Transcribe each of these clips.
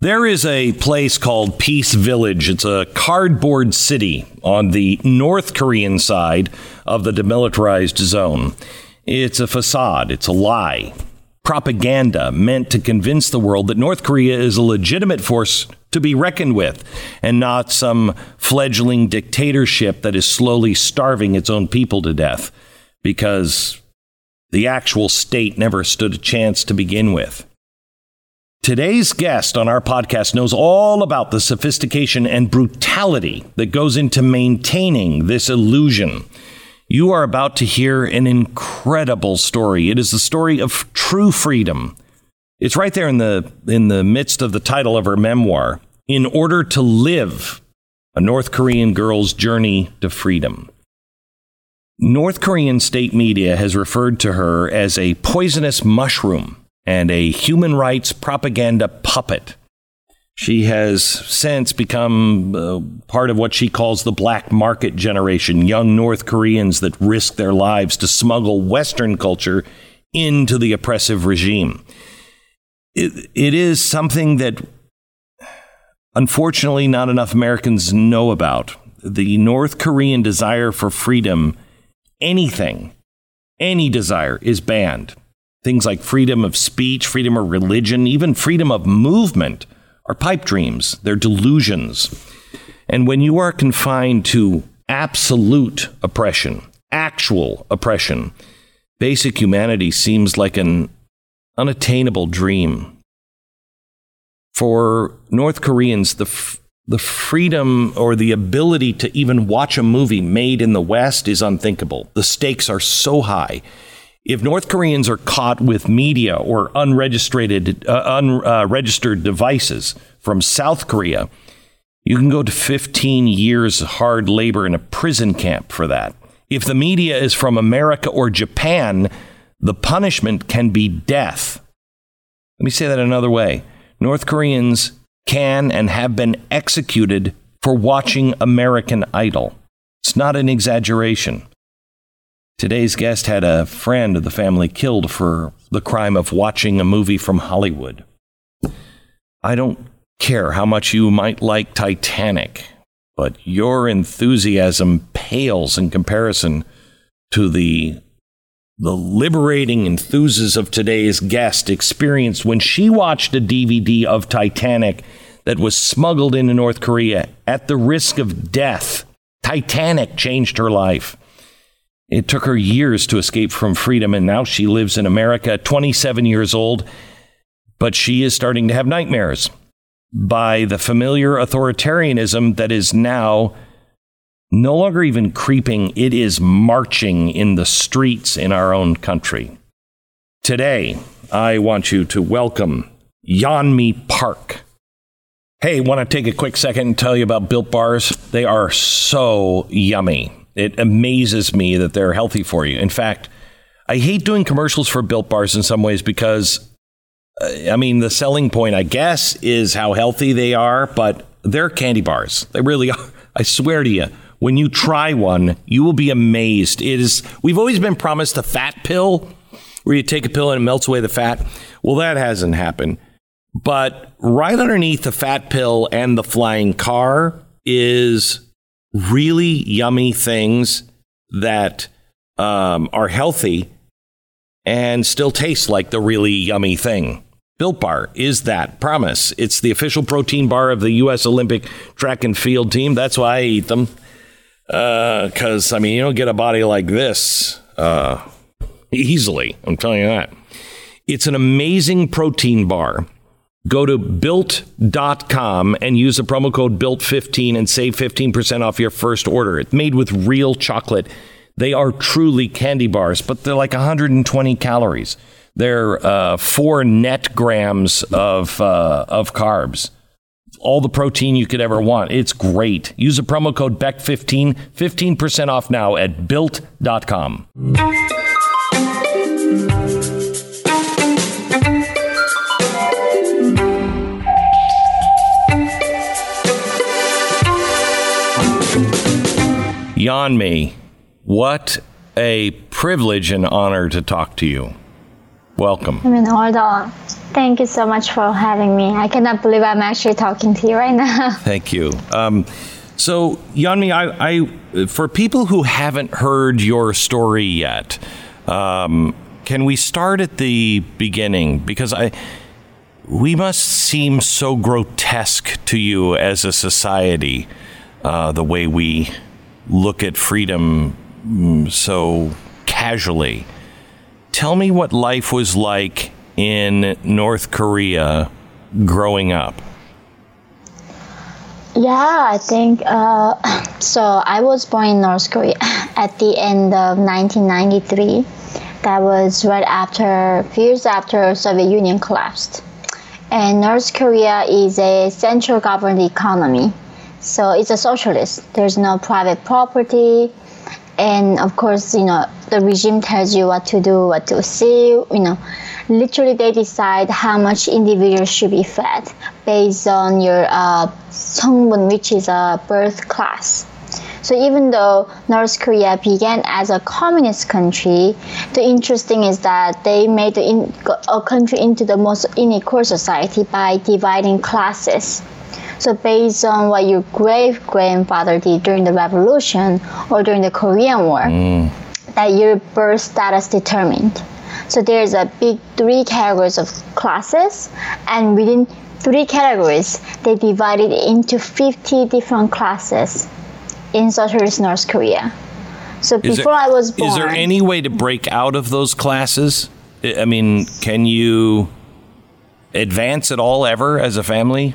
There is a place called Peace Village. It's a cardboard city on the North Korean side of the demilitarized zone. It's a facade, it's a lie. Propaganda meant to convince the world that North Korea is a legitimate force to be reckoned with and not some fledgling dictatorship that is slowly starving its own people to death because the actual state never stood a chance to begin with. Today's guest on our podcast knows all about the sophistication and brutality that goes into maintaining this illusion. You are about to hear an incredible story. It is the story of true freedom. It's right there in the in the midst of the title of her memoir, In Order to Live: A North Korean Girl's Journey to Freedom. North Korean state media has referred to her as a poisonous mushroom and a human rights propaganda puppet. She has since become uh, part of what she calls the black market generation, young North Koreans that risk their lives to smuggle Western culture into the oppressive regime. it, it is something that unfortunately not enough Americans know about. The North Korean desire for freedom, anything, any desire, is banned. Things like freedom of speech, freedom of religion, even freedom of movement are pipe dreams. They're delusions. And when you are confined to absolute oppression, actual oppression, basic humanity seems like an unattainable dream. For North Koreans, the, f- the freedom or the ability to even watch a movie made in the West is unthinkable. The stakes are so high if North Koreans are caught with media or unregistered, uh, unregistered devices from South Korea, you can go to 15 years hard labor in a prison camp for that. If the media is from America or Japan, the punishment can be death. Let me say that another way North Koreans can and have been executed for watching American Idol. It's not an exaggeration. Today's guest had a friend of the family killed for the crime of watching a movie from Hollywood. I don't care how much you might like Titanic, but your enthusiasm pales in comparison to the the liberating enthusiasm of today's guest experienced when she watched a DVD of Titanic that was smuggled into North Korea at the risk of death. Titanic changed her life. It took her years to escape from freedom, and now she lives in America, 27 years old. But she is starting to have nightmares by the familiar authoritarianism that is now no longer even creeping, it is marching in the streets in our own country. Today, I want you to welcome Yeonmi Park. Hey, want to take a quick second and tell you about Built Bars? They are so yummy. It amazes me that they're healthy for you. In fact, I hate doing commercials for Built Bars in some ways because, uh, I mean, the selling point, I guess, is how healthy they are, but they're candy bars. They really are. I swear to you, when you try one, you will be amazed. It is. We've always been promised the fat pill, where you take a pill and it melts away the fat. Well, that hasn't happened. But right underneath the fat pill and the flying car is really yummy things that um, are healthy and still taste like the really yummy thing. Built Bar is that promise. It's the official protein bar of the U.S. Olympic track and field team. That's why I eat them. Because, uh, I mean, you don't get a body like this uh, easily. I'm telling you that. It's an amazing protein bar Go to built.com and use the promo code BUILT15 and save 15% off your first order. It's made with real chocolate. They are truly candy bars, but they're like 120 calories. They're uh, four net grams of, uh, of carbs. All the protein you could ever want. It's great. Use the promo code BECK15, 15% off now at built.com. Yeonmi, what a privilege and honor to talk to you. Welcome. I mean, all the Thank you so much for having me. I cannot believe I'm actually talking to you right now. Thank you. Um, so, Yeonmi, I, I, for people who haven't heard your story yet, um, can we start at the beginning? Because I, we must seem so grotesque to you as a society, uh, the way we look at freedom mm, so casually. Tell me what life was like in North Korea growing up. Yeah, I think uh, so. I was born in North Korea at the end of 1993. That was right after, years after Soviet Union collapsed. And North Korea is a central governed economy. So it's a socialist. There's no private property. And of course, you know, the regime tells you what to do, what to see, you know. Literally, they decide how much individuals should be fed based on your uh, which is a birth class. So even though North Korea began as a communist country, the interesting is that they made a country into the most unequal society by dividing classes. So based on what your great grandfather did during the revolution or during the Korean War, mm. that your birth status determined. So there's a big three categories of classes, and within three categories, they divided into 50 different classes in socialist North Korea. So is before there, I was born, is there any way to break out of those classes? I mean, can you advance at all ever as a family?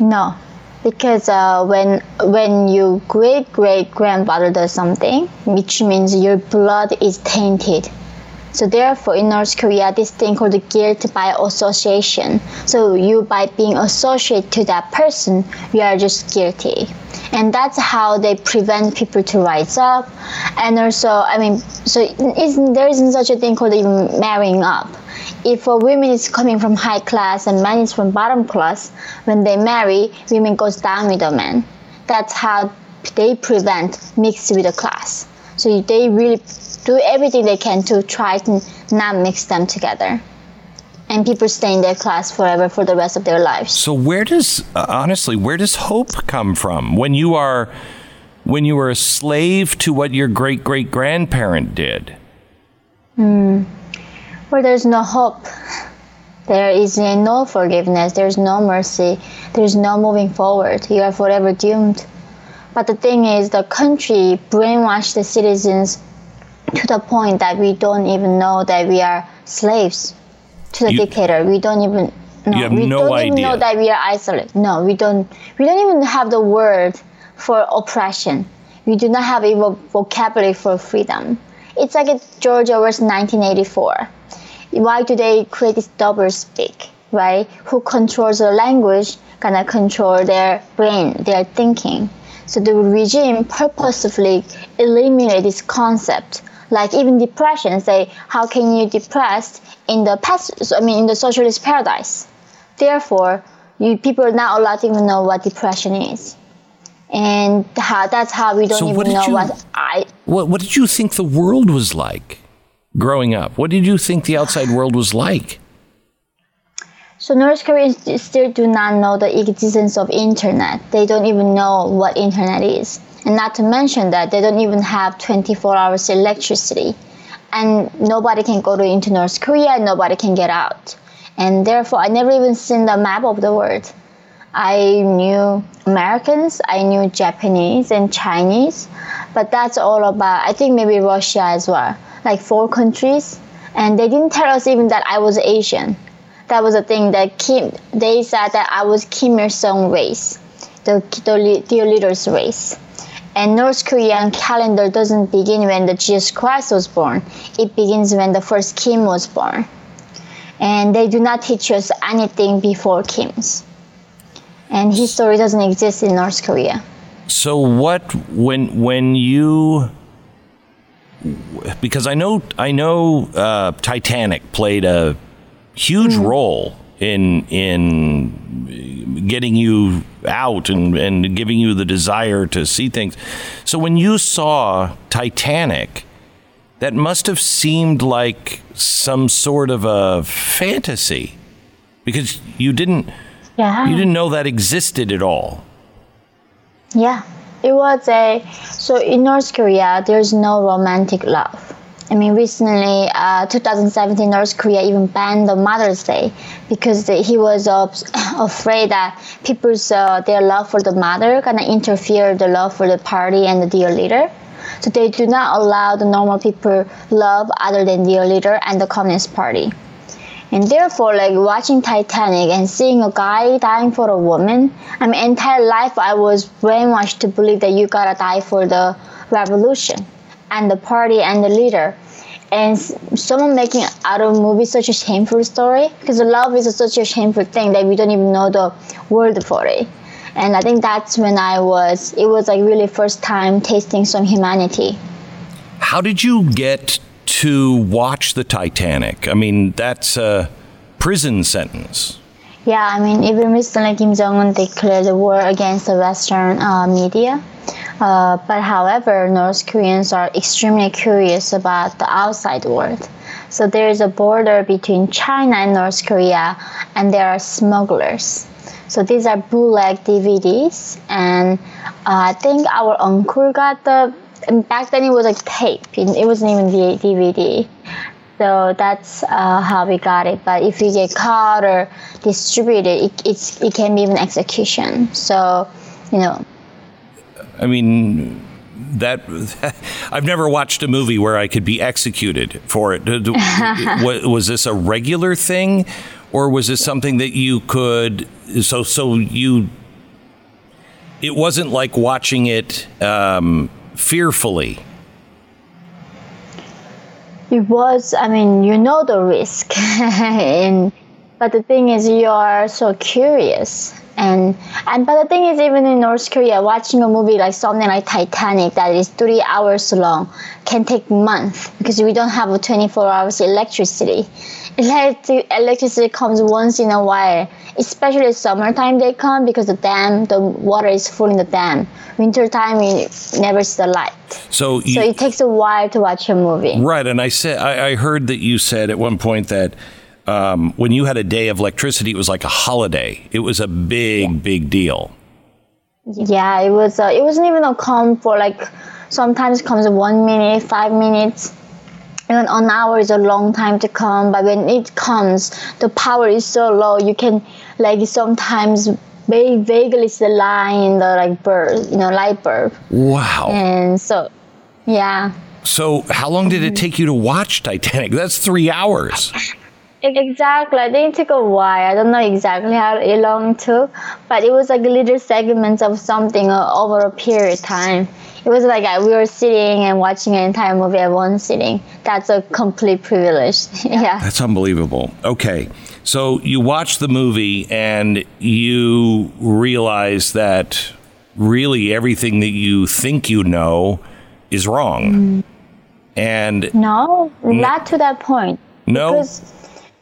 No, because uh, when when your great great grandfather does something, which means your blood is tainted. So therefore, in North Korea, this thing called guilt by association. So you, by being associated to that person, you are just guilty. And that's how they prevent people to rise up. And also, I mean, so there isn't such a thing called even marrying up. If a woman is coming from high class and man is from bottom class, when they marry, women goes down with the man. That's how they prevent mixed with the class. So they really do everything they can to try to not mix them together. And people stay in their class forever for the rest of their lives. So where does uh, honestly where does hope come from when you are when you are a slave to what your great great grandparent did? Hmm. Well, there's no hope. There is no forgiveness. There's no mercy. There's no moving forward. You are forever doomed. But the thing is, the country brainwashed the citizens to the point that we don't even know that we are slaves to the you, dictator. We don't even know. we no don't idea. even know that we are isolated. No, we don't. We don't even have the word for oppression. We do not have a vocabulary for freedom. It's like George Orwell's 1984. Why do they create this double speak? Right? Who controls the language gonna control their brain, their thinking. So the regime purposefully eliminate this concept. Like even depression, say, how can you depressed in the past, I mean, in the socialist paradise? Therefore, you people are not allowed to even know what depression is. And how, that's how we don't so even know you, what I. What, what did you think the world was like growing up? What did you think the outside world was like? So North Koreans still do not know the existence of internet. They don't even know what internet is. And not to mention that they don't even have 24 hours electricity. And nobody can go to into North Korea, nobody can get out. And therefore, I never even seen the map of the world. I knew Americans, I knew Japanese and Chinese, but that's all about, I think maybe Russia as well, like four countries. And they didn't tell us even that I was Asian that was a thing that Kim, they said that I was Kim Il sung race, the, the, the leader's race. And North Korean calendar doesn't begin when the Jesus Christ was born. It begins when the first Kim was born. And they do not teach us anything before Kim's. And history doesn't exist in North Korea. So what when when you because I know I know uh, Titanic played a huge mm. role in in getting you out and, and giving you the desire to see things. So when you saw Titanic, that must have seemed like some sort of a fantasy because you didn't Yeah. you didn't know that existed at all. Yeah, it was a so in North Korea there's no romantic love. I mean, recently, uh, 2017, North Korea even banned the Mother's Day because the, he was uh, afraid that people's uh, their love for the mother gonna interfere the love for the party and the dear leader. So they do not allow the normal people love other than their leader and the Communist Party. And therefore, like watching Titanic and seeing a guy dying for a woman, I mean, entire life I was brainwashed to believe that you gotta die for the revolution and the party and the leader. And someone making out of movie such a shameful story, because love is such a shameful thing that we don't even know the word for it. And I think that's when I was, it was like really first time tasting some humanity. How did you get to watch the Titanic? I mean, that's a prison sentence. Yeah, I mean, even recently Kim Jong Un declared the war against the Western uh, media. Uh, but however, North Koreans are extremely curious about the outside world. So there is a border between China and North Korea, and there are smugglers. So these are bootleg DVDs, and uh, I think our uncle got the. Back then it was like tape. It wasn't even the DVD. So that's uh, how we got it. But if you get caught or distributed, it, it can be even execution. So, you know, I mean, that I've never watched a movie where I could be executed for it. Was this a regular thing, or was this something that you could? So, so you. It wasn't like watching it um, fearfully. it was, I mean, you know the risk. and, but the thing is, you are so curious. And, and but the thing is, even in North Korea, watching a movie like something like Titanic that is three hours long can take months because we don't have a 24 hours electricity. Electric, electricity comes once in a while, especially summertime they come because the dam, the water is full in the dam. Wintertime, we never see the light. So, you, So it takes a while to watch a movie. Right, and I said I, I heard that you said at one point that um, when you had a day of electricity, it was like a holiday. It was a big, big deal. Yeah, it was. Uh, it wasn't even a calm for like. Sometimes comes one minute, five minutes. Even an hour is a long time to come. But when it comes, the power is so low. You can like sometimes va- vaguely see the line in the like bulb, you know, light bulb. Wow. And so, yeah. So, how long did it take you to watch Titanic? That's three hours. Exactly. I think it took a while. I don't know exactly how long it took, but it was like little segments of something uh, over a period of time. It was like uh, we were sitting and watching an entire movie at one sitting. That's a complete privilege. yeah. That's unbelievable. Okay. So, you watch the movie and you realize that really everything that you think you know is wrong. And No, not to that point. no, Because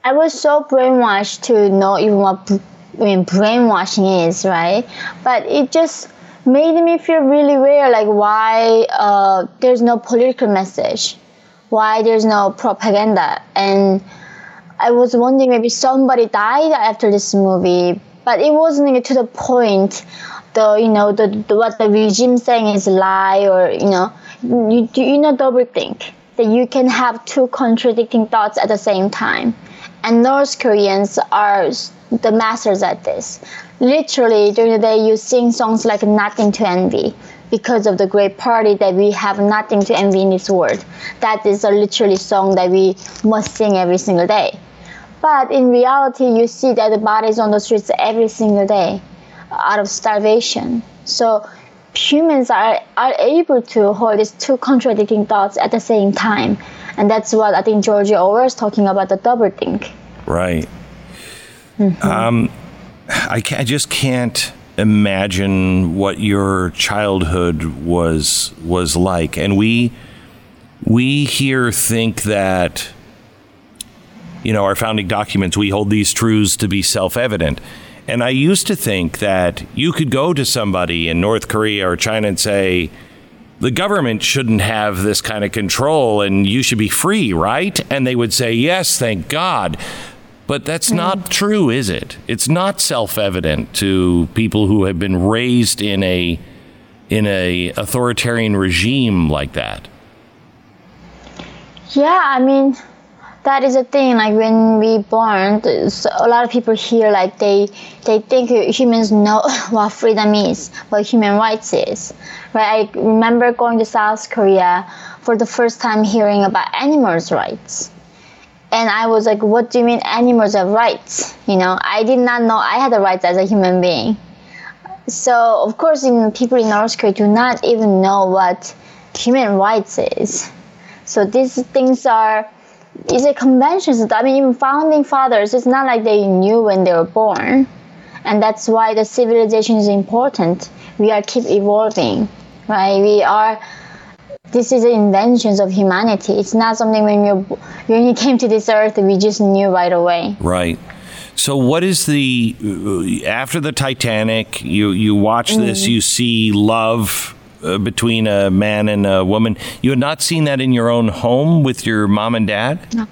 I was so brainwashed to know even what I mean, brainwashing is, right? But it just made me feel really weird, like why uh, there's no political message, why there's no propaganda, and I was wondering maybe somebody died after this movie, but it wasn't to the point. The you know the, the what the regime saying is lie or you know you you know double think that you can have two contradicting thoughts at the same time, and North Koreans are the masters at this. Literally during the day you sing songs like nothing to envy because of the great party that we have nothing to envy in this world. That is a literally song that we must sing every single day. But in reality, you see that the bodies on the streets every single day out of starvation. So humans are, are able to hold these two contradicting thoughts at the same time. And that's what I think Georgia is talking about the double think. Right. Um, I, ca- I just can't imagine what your childhood was was like, and we we here think that you know our founding documents we hold these truths to be self-evident. And I used to think that you could go to somebody in North Korea or China and say, the government shouldn't have this kind of control and you should be free, right? And they would say, yes, thank God. But that's mm. not true, is it? It's not self-evident to people who have been raised in a in a authoritarian regime like that. Yeah, I mean, that is a thing. Like when we born, a lot of people here like they they think humans know what freedom is, what human rights is. Right? I remember going to South Korea for the first time hearing about animals' rights. And I was like, what do you mean animals have rights? You know, I did not know I had the rights as a human being. So, of course, in, people in North Korea do not even know what human rights is. So these things are it's a conventions. I mean, even founding fathers, it's not like they knew when they were born, and that's why the civilization is important. We are keep evolving, right? We are. This is the inventions of humanity. It's not something when you when you came to this earth we just knew right away. Right. So, what is the after the Titanic? You you watch this, mm. you see love uh, between a man and a woman. You had not seen that in your own home with your mom and dad? No.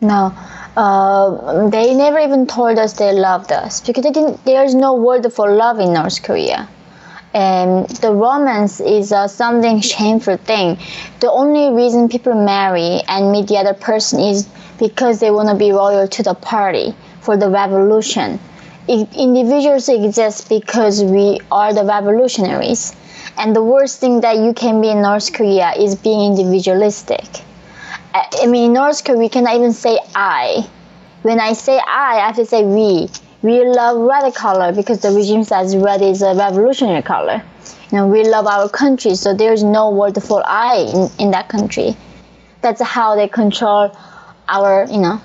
No. Uh, they never even told us they loved us because there's no word for love in North Korea. And the romance is uh, something shameful thing. The only reason people marry and meet the other person is because they want to be loyal to the party for the revolution. Individuals exist because we are the revolutionaries and the worst thing that you can be in North Korea is being individualistic. I mean, in North Korea, we cannot even say I. When I say I, I have to say we. We love red color because the regime says red is a revolutionary color. You know, we love our country, so there's no word for I in, in that country. That's how they control our, you know,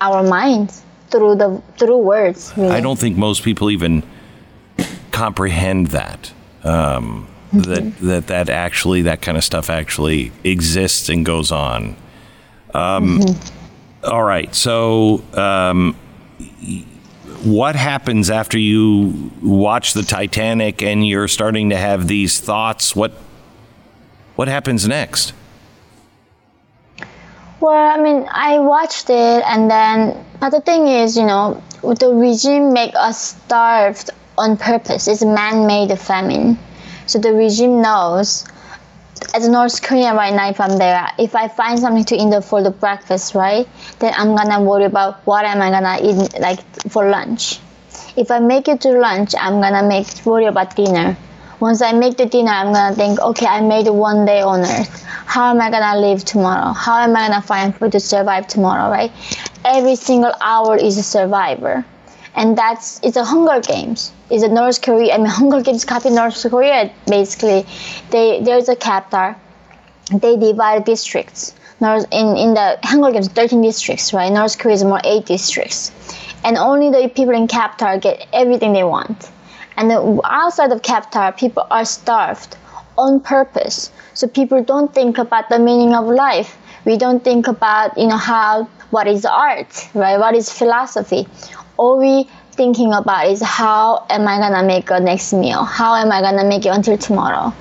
our minds through the through words. I don't think most people even comprehend that. Um, that that that actually that kind of stuff actually exists and goes on. Um, mm-hmm. all right, so um, what happens after you watch the Titanic and you're starting to have these thoughts? What what happens next? Well, I mean, I watched it, and then, but the thing is, you know, the regime make us starved on purpose. It's man-made famine. So the regime knows as North Korea right now, if I'm there, if I find something to eat for the breakfast, right, then I'm gonna worry about what am I gonna eat like for lunch. If I make it to lunch, I'm gonna make worry about dinner. Once I make the dinner, I'm gonna think, okay, I made one day on earth. How am I gonna live tomorrow? How am I gonna find food to survive tomorrow, right? Every single hour is a survivor and that's it's a Hunger Games. It's a North Korea. I mean, Hunger Games copy North Korea. Basically, they there's a capital. They divide districts. North in in the Hunger Games, 13 districts, right? North Korea is more eight districts, and only the people in capital get everything they want, and outside of capital, people are starved on purpose. So people don't think about the meaning of life. We don't think about you know how what is art, right? What is philosophy? all we thinking about is how am I gonna make a next meal? How am I gonna make it until tomorrow?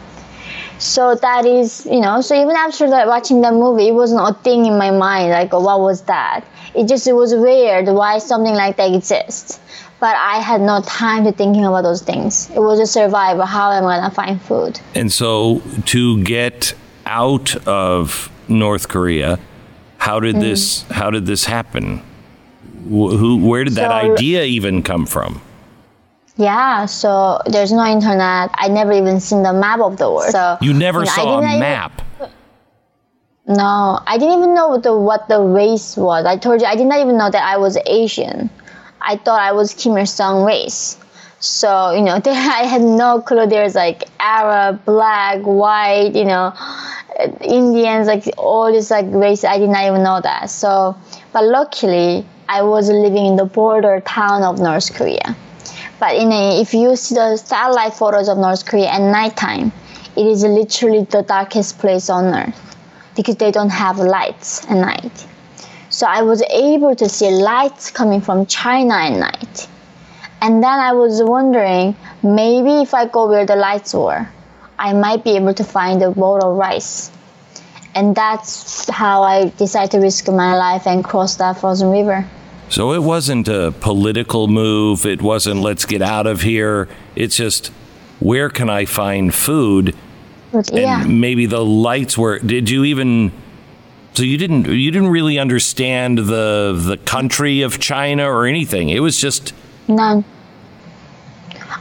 So that is, you know, so even after that watching that movie, it wasn't a thing in my mind, like what was that? It just it was weird why something like that exists. But I had no time to thinking about those things. It was just survival. How am I gonna find food? And so to get out of North Korea, how did mm. this how did this happen? Who, where did that idea even come from? Yeah, so there's no internet. I never even seen the map of the world. So you never you know, saw a map. Even, no, I didn't even know what the, what the race was. I told you I did not even know that I was Asian. I thought I was Kim Il Sung race. So you know, there, I had no clue. There's like Arab, black, white, you know, Indians, like all this like race. I did not even know that. So, but luckily, I was living in the border town of North Korea. But in a, if you see the satellite photos of North Korea at nighttime, it is literally the darkest place on earth because they don't have lights at night. So I was able to see lights coming from China at night. And then I was wondering, maybe if I go where the lights were, I might be able to find a bowl of rice. And that's how I decided to risk my life and cross that frozen river. So it wasn't a political move. It wasn't let's get out of here. It's just where can I find food? Yeah. And maybe the lights were. Did you even? So you didn't you didn't really understand the the country of China or anything. It was just None.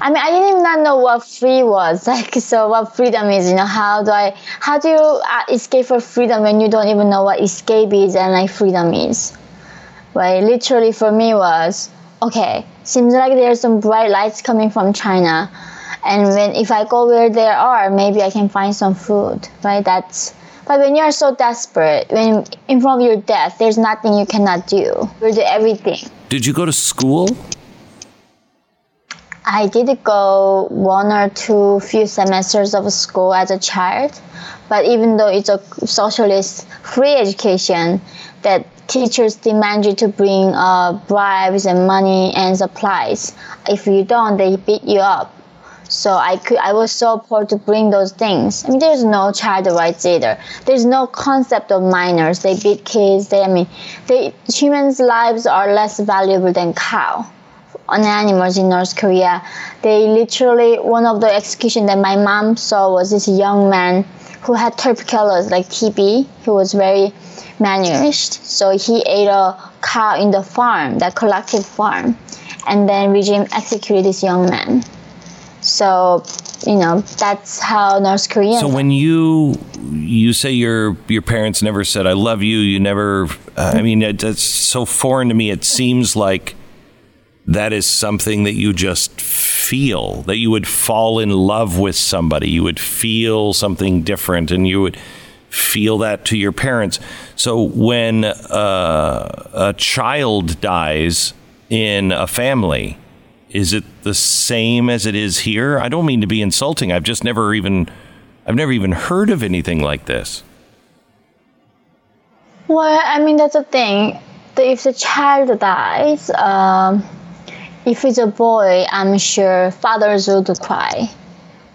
I mean, I didn't even know what free was. Like, so what freedom is, you know, how do I, how do you uh, escape for freedom when you don't even know what escape is and like freedom is? Right? Literally for me was, okay, seems like there's some bright lights coming from China. And when, if I go where there are, maybe I can find some food, right? That's, but when you're so desperate, when in front of your death, there's nothing you cannot do. You do everything. Did you go to school? I did go one or two few semesters of school as a child, but even though it's a socialist free education, that teachers demand you to bring uh, bribes and money and supplies. If you don't, they beat you up. So I could, I was so poor to bring those things. I mean, there's no child rights either. There's no concept of minors. They beat kids. They, I mean, they, humans' lives are less valuable than cow on animals in North Korea. They literally one of the execution that my mom saw was this young man who had tuberculosis like TB. He was very malnourished, so he ate a cow in the farm, that collective farm, and then regime executed this young man. So you know that's how North Korea. So when you you say your your parents never said I love you, you never. Uh, I mean, it, it's so foreign to me. It seems like that is something that you just feel, that you would fall in love with somebody. You would feel something different and you would feel that to your parents. So when uh, a child dies in a family, is it the same as it is here? I don't mean to be insulting. I've just never even I've never even heard of anything like this. Well, I mean that's the thing. If the child dies, um, if it's a boy, I'm sure fathers would cry.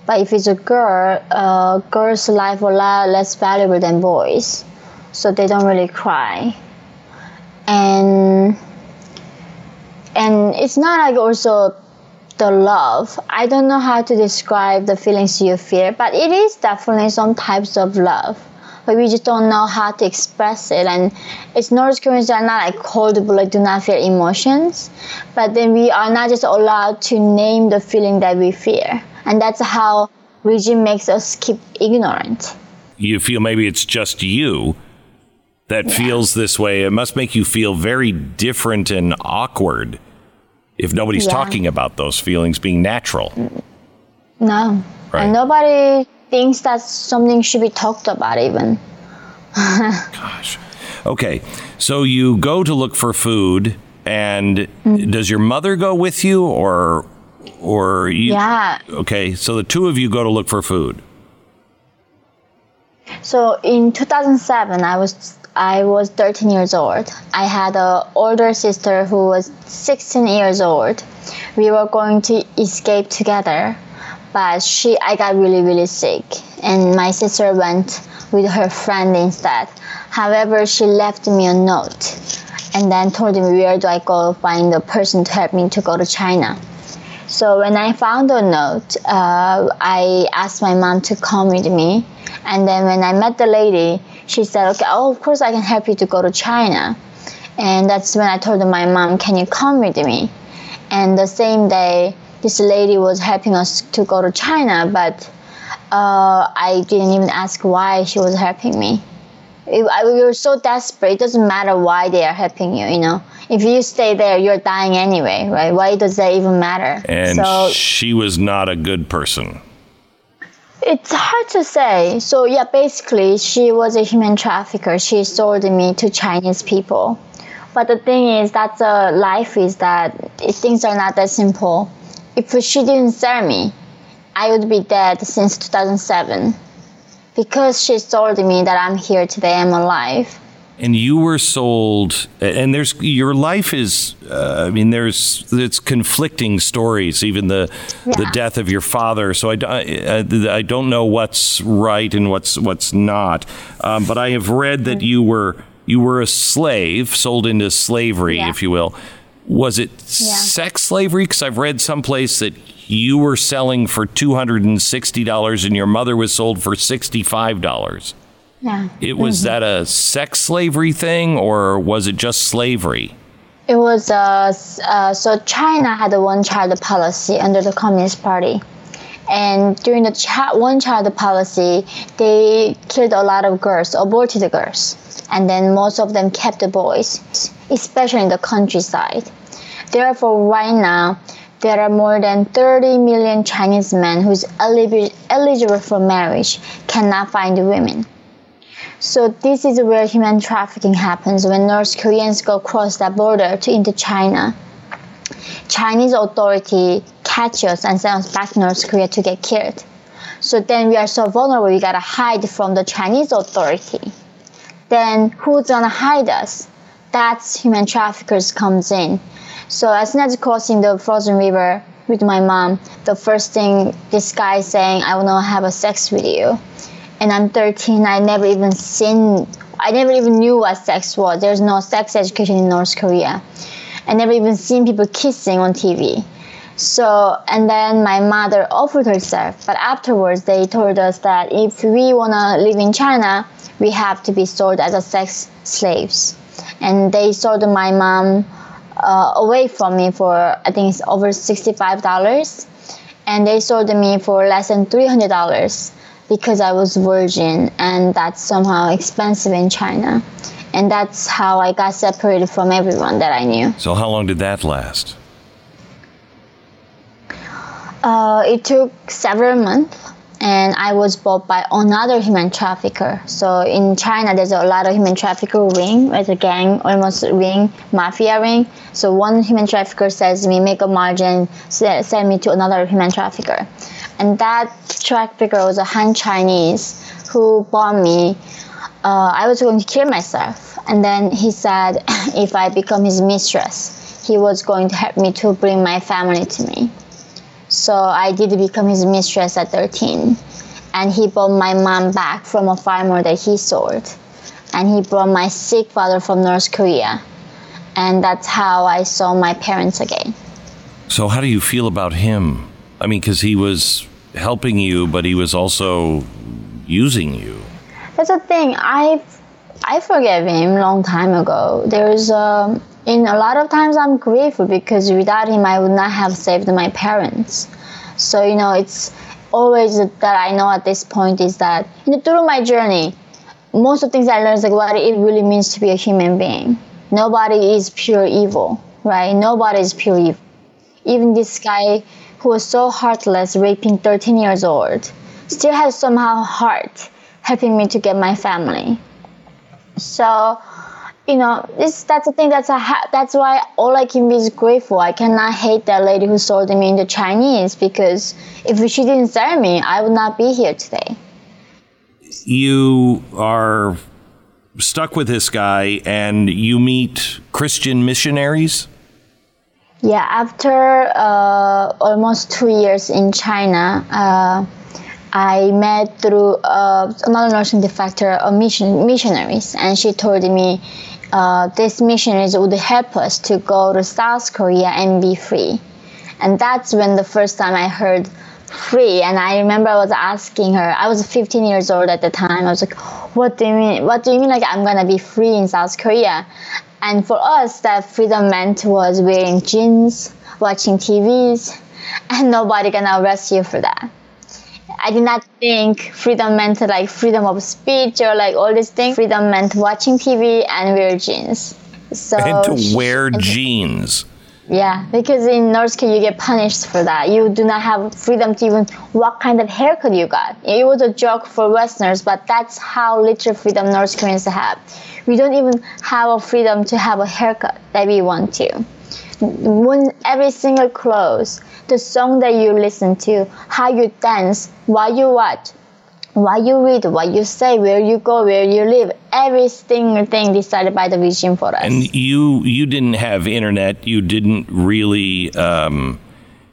But if it's a girl, uh, girls' life a lot less valuable than boys, so they don't really cry. And and it's not like also the love. I don't know how to describe the feelings you feel, but it is definitely some types of love but we just don't know how to express it. And it's North Koreans are not like cold blooded, do not feel emotions, but then we are not just allowed to name the feeling that we fear, and that's how regime makes us keep ignorant. You feel maybe it's just you that yeah. feels this way. It must make you feel very different and awkward if nobody's yeah. talking about those feelings being natural. No. Right. And nobody thinks that something should be talked about even. Gosh. Okay. So you go to look for food and mm-hmm. does your mother go with you or or you Yeah. Okay. So the two of you go to look for food. So in 2007 I was I was 13 years old. I had an older sister who was 16 years old. We were going to escape together but she I got really really sick and my sister went with her friend instead. However, she left me a note and then told me where do I go find a person to help me to go to China. So when I found the note, uh, I asked my mom to come with me, and then when I met the lady, she said, "Okay, oh, of course I can help you to go to China." And that's when I told my mom, "Can you come with me?" And the same day, this lady was helping us to go to China, but uh, I didn't even ask why she was helping me. It, I, we were so desperate. It doesn't matter why they are helping you. You know, if you stay there, you're dying anyway, right? Why does that even matter? And so, she was not a good person. It's hard to say. So yeah, basically, she was a human trafficker. She sold me to Chinese people. But the thing is, that's a life is that things are not that simple if she didn't sell me, I would be dead since 2007. Because she told me that I'm here today, I'm alive. And you were sold and there's your life is uh, i mean there's it's conflicting stories even the yeah. the death of your father so I, I, I, don't know what's right and what's what's not um, but i have read that you were you were a slave sold into slavery yeah. if you will was it yeah. sex slavery because i've read someplace that you were selling for $260 and your mother was sold for $65 yeah. It was mm-hmm. that a sex slavery thing or was it just slavery? It was uh, uh, so China had a one child policy under the Communist Party. And during the ch- one child policy, they killed a lot of girls, aborted the girls. And then most of them kept the boys, especially in the countryside. Therefore, right now, there are more than 30 million Chinese men who's eligible for marriage cannot find women. So this is where human trafficking happens when North Koreans go across that border to into China. Chinese authority catch us and send us back to North Korea to get killed. So then we are so vulnerable, we gotta hide from the Chinese authority. Then who's gonna hide us? That's human traffickers comes in. So as soon as crossing the frozen river with my mom, the first thing this guy saying, I wanna have a sex with you and I'm 13. I never even seen, I never even knew what sex was. There's no sex education in North Korea. I never even seen people kissing on TV. So, and then my mother offered herself, but afterwards they told us that if we wanna live in China, we have to be sold as a sex slaves. And they sold my mom uh, away from me for I think it's over $65, and they sold me for less than $300 because I was virgin and that's somehow expensive in China. And that's how I got separated from everyone that I knew. So, how long did that last? Uh, it took several months and I was bought by another human trafficker. So in China, there's a lot of human trafficker ring, it's a gang, almost ring, mafia ring. So one human trafficker says me, make a margin, send me to another human trafficker and that trafficker was a Han Chinese who bought me. Uh, I was going to kill myself, and then he said if I become his mistress, he was going to help me to bring my family to me. So I did become his mistress at 13, and he brought my mom back from a farmer that he sold, and he brought my sick father from North Korea, and that's how I saw my parents again. So how do you feel about him? I mean, because he was helping you, but he was also using you. That's the thing. I I forgave him long time ago. There's um, in a lot of times I'm grateful because without him I would not have saved my parents. So you know it's always that I know at this point is that you know, through my journey, most of the things I learned is like what it really means to be a human being. Nobody is pure evil, right? Nobody is pure evil. Even this guy who was so heartless, raping 13 years old, still has somehow heart helping me to get my family. So, you know, this that's the thing. That's a ha- that's why all I can be is grateful. I cannot hate that lady who sold me into Chinese because if she didn't sell me, I would not be here today. You are stuck with this guy, and you meet Christian missionaries. Yeah, after uh, almost two years in China, uh, I met through uh, another nursing defector, a mission missionaries, and she told me uh, these missionaries would help us to go to South Korea and be free. And that's when the first time I heard free. And I remember I was asking her, I was 15 years old at the time. I was like, what do you mean? What do you mean like I'm gonna be free in South Korea? And for us, that freedom meant was wearing jeans, watching TVs, and nobody gonna arrest you for that. I did not think freedom meant like freedom of speech or like all these things. Freedom meant watching TV and wear jeans. So and to wear and jeans. Yeah, because in North Korea you get punished for that. You do not have freedom to even what kind of haircut you got. It was a joke for Westerners, but that's how little freedom North Koreans have we don't even have a freedom to have a haircut that we want to. When every single clothes, the song that you listen to, how you dance, what you watch, what you read, what you say, where you go, where you live, every single thing decided by the regime for us. And you you didn't have internet. You didn't really. Um,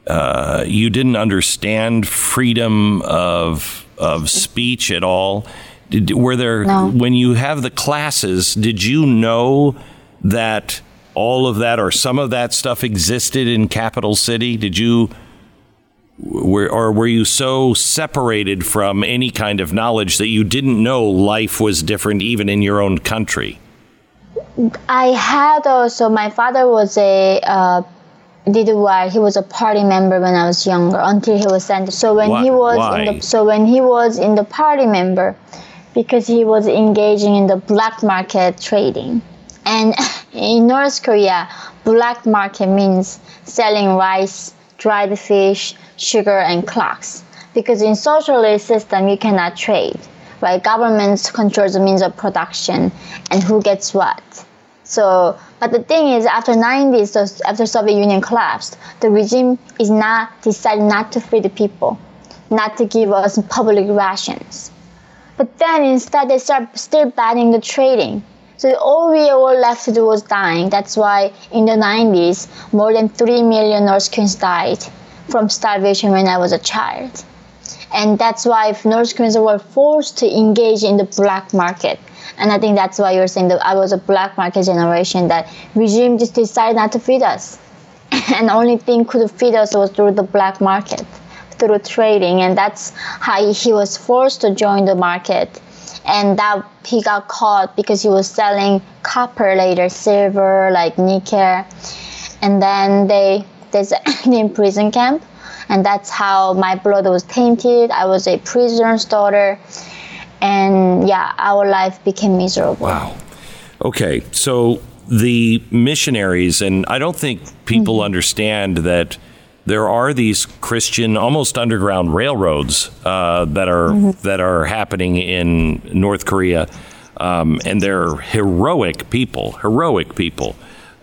uh, you didn't understand freedom of of speech at all. Did, were there No. when you have the classes? Did you know that all of that or some of that stuff existed in capital city? Did you? Were, or were you so separated from any kind of knowledge that you didn't know life was different even in your own country? I had also my father was a uh, did well. He was a party member when I was younger until he was sent. So when he was why? in the so when he was in the party member, because he was engaging in the black market trading, and in North Korea, black market means selling rice, dried fish, sugar, and clocks. Because in socialist system, you cannot trade, right? Government controls the means of production and who gets what. So, but the thing is, after 90s, so after Soviet Union collapsed, the regime is not decided not to feed the people, not to give us public rations. But then instead they start still banning the trading. So all we were left to do was dying. That's why in the 90s, more than 3 million North Koreans died from starvation when I was a child. And that's why North Koreans were forced to engage in the black market. And I think that's why you're saying that I was a black market generation, that regime just decided not to feed us. and only thing could feed us was through the black market, through trading. And that's how he was forced to join the market. And that he got caught because he was selling copper later, silver, like nickel. And then they, they in prison camp. And that's how my blood was tainted. I was a prisoner's daughter. And yeah, our life became miserable. Wow. Okay, so the missionaries, and I don't think people mm-hmm. understand that there are these Christian, almost underground railroads uh, that are that are happening in North Korea, um, and they're heroic people. Heroic people.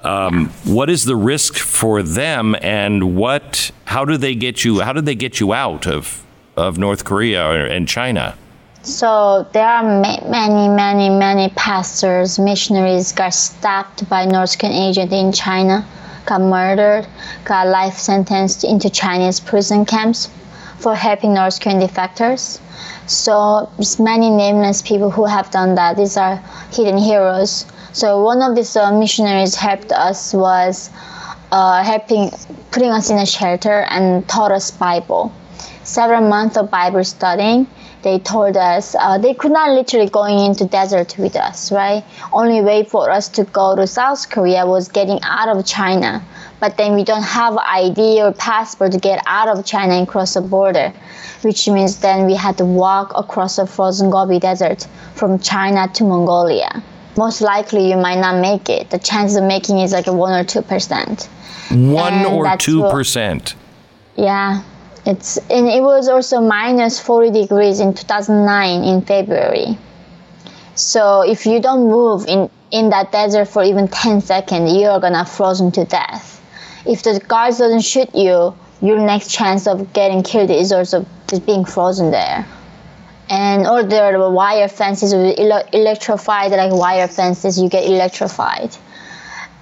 Um, what is the risk for them, and what? How do they get you? How did they get you out of of North Korea and China? So there are many, many, many pastors, missionaries got stopped by North Korean agent in China, got murdered, got life sentenced into Chinese prison camps for helping North Korean defectors. So there's many nameless people who have done that. These are hidden heroes. So one of these uh, missionaries helped us was uh, helping putting us in a shelter and taught us Bible. Several months of Bible studying, they told us uh, they could not literally going into desert with us, right? Only way for us to go to South Korea was getting out of China. But then we don't have ID or passport to get out of China and cross the border, which means then we had to walk across the frozen Gobi Desert from China to Mongolia. Most likely you might not make it. The chance of making is like one or two percent. One And or two percent. Yeah, it's and it was also minus 40 degrees in 2009 in February. So if you don't move in in that desert for even 10 seconds, you are gonna frozen to death. If the guards doesn't shoot you, your next chance of getting killed is also just being frozen there. And there are wire fences electrified like wire fences, you get electrified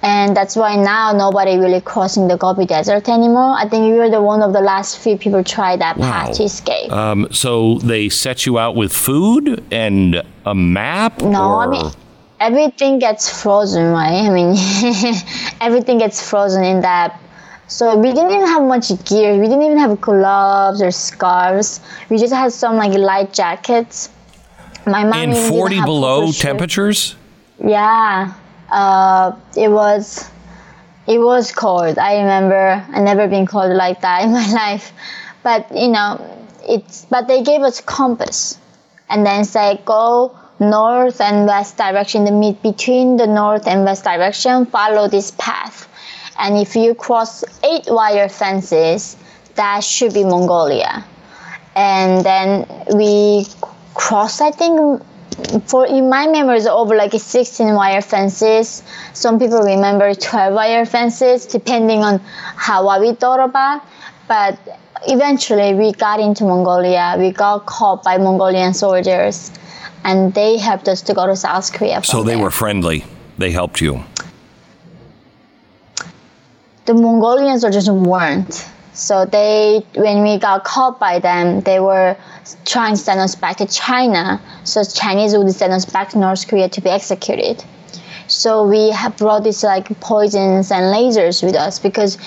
and that's why now nobody really crossing the Gobi Desert anymore. I think you were the one of the last few people try that Wow. path to escape. Um, so they set you out with food and a map? no, I mean everything gets frozen, right? I mean everything gets frozen in that. So we didn't even have much gear. We didn't even have gloves or scarves. We just had some like light jackets. My mom in 40 below temperatures? Yeah, uh, it was it was cold. I remember I never been cold like that in my life, but you know, it's but they gave us compass, and then say go north and west direction. The mid between the north and west direction, follow this path, and if you cross eight wire fences, that should be Mongolia, and then we crossed. I think for in my memories over like 16 wire fences some people remember 12 wire fences depending on how what we thought about but eventually we got into Mongolia. We got caught by Mongolian soldiers, and they helped us to go to South Korea. So they there. were friendly. They helped you. The Mongolian soldiers weren't. So they, when we got caught by them, they were trying to send us back to China. So Chinese would send us back to North Korea to be executed. So we have brought these like poisons and lasers with us because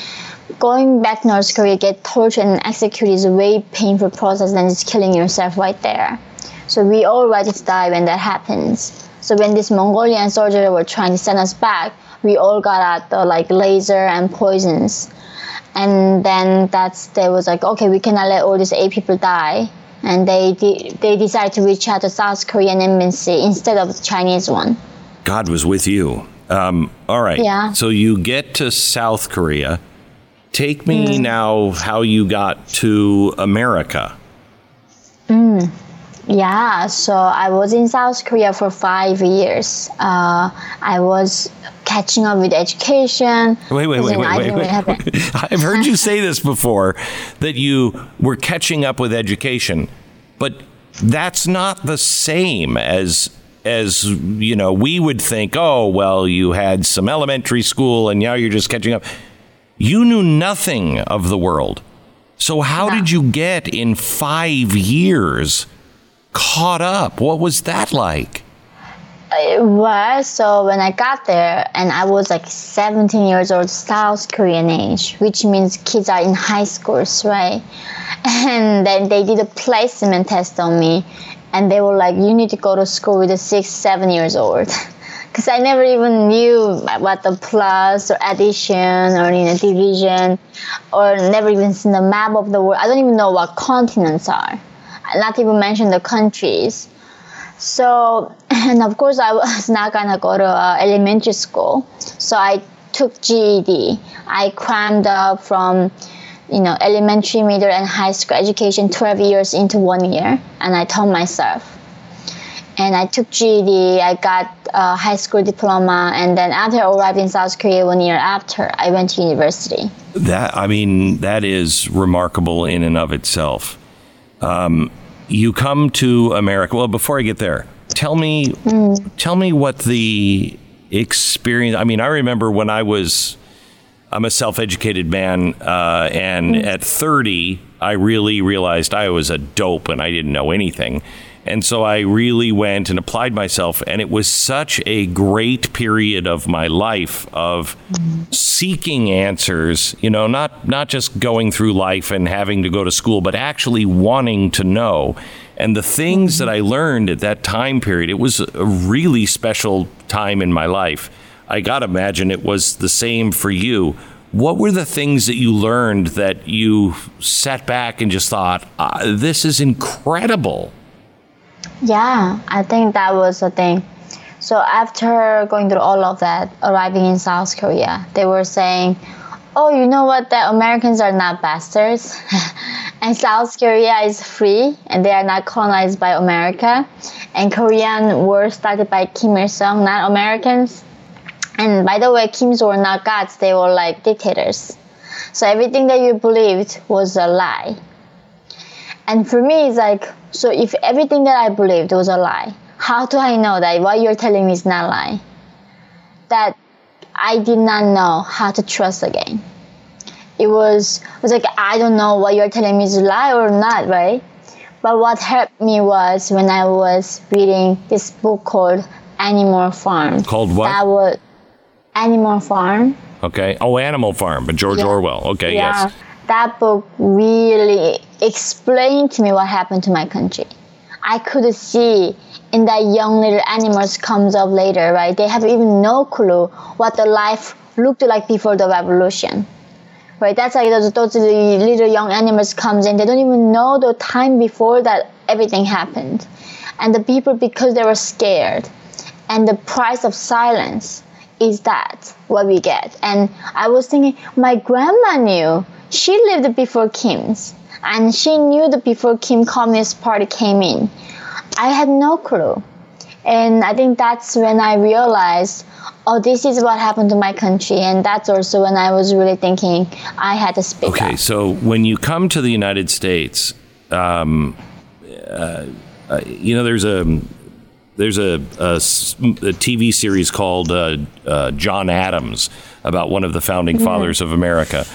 going back to North Korea, get tortured and executed is a way painful process than just killing yourself right there. So we all ready to die when that happens. So when these Mongolian soldiers were trying to send us back, we all got out the like laser and poisons. And then that's they was like, okay, we cannot let all these eight people die. And they de- they decided to reach out to South Korean embassy instead of the Chinese one. God was with you. Um, all right. Yeah. So you get to South Korea. Take me now how you got to America. Yeah, so I was in South Korea for five years. Uh, I was catching up with education. Wait, wait, wait, wait, wait. I've heard you say this before that you were catching up with education, but that's not the same as as you know we would think oh well you had some elementary school and now you're just catching up you knew nothing of the world so how No. did you get in 5 years caught up what was that like It was so when I got there, and I was like 17 years old, South Korean age, which means kids are in high schools, right? And then they did a placement test on me, and they were like, "You need to go to school with a six, seven years old." Because I never even knew what the plus or addition or you know division, or never even seen the map of the world. I don't even know what continents are. Not even mention the countries. So, and of course, I was not gonna go to uh, elementary school. So I took GED. I crammed up from, you know, elementary, middle, and high school education 12 years into one year, and I told myself. And I took GED. I got a high school diploma, and then after I arrived in South Korea one year after, I went to university. That I mean, that is remarkable in and of itself. Um, you come to America. Well, before I get there, tell me, tell me what the experience. I mean, I remember when I was. I'm a self-educated man, uh, and at 30, I really realized I was a dope and I didn't know anything. And so I really went and applied myself, and it was such a great period of my life of seeking answers. You know, not not just going through life and having to go to school, but actually wanting to know. And the things that I learned at that time period, it was a really special time in my life. I got to imagine it was the same for you. What were the things that you learned that you sat back and just thought, ah, this is incredible? Yeah, I think that was the thing. So after going through all of that, arriving in South Korea, they were saying, "Oh, you know what? The Americans are not bastards, and South Korea is free, and they are not colonized by America, and Korean war started by Kim Il Sung, not Americans. And by the way, Kims were not gods; they were like dictators. So everything that you believed was a lie." And for me, it's like, so if everything that I believed was a lie, how do I know that what you're telling me is not a lie? That I did not know how to trust again. It was, it was like, I don't know what you're telling me is a lie or not, right? But what helped me was when I was reading this book called Animal Farm. Called what? That was Animal Farm. Okay. Oh, Animal Farm, but George Yeah. Orwell. Okay, yeah, yes. That book really explained to me what happened to my country. I could see in that young little animals comes up later, right? They have even no clue what the life looked like before the revolution. Right? That's like those, those little young animals comes in. They don't even know the time before that everything happened. And the people, because they were scared, and the price of silence is that what we get. And I was thinking, my grandma knew. She lived before Kim's, and she knew that before Kim Communist Party came in. I had no clue. And I think that's when I realized, oh, this is what happened to my country. And that's also when I was really thinking I had to speak Okay, up. so when you come to the United States, um, uh, uh, you know, there's a there's a, a a TV series called uh, uh, John Adams about one of the founding Mm-hmm. fathers of America,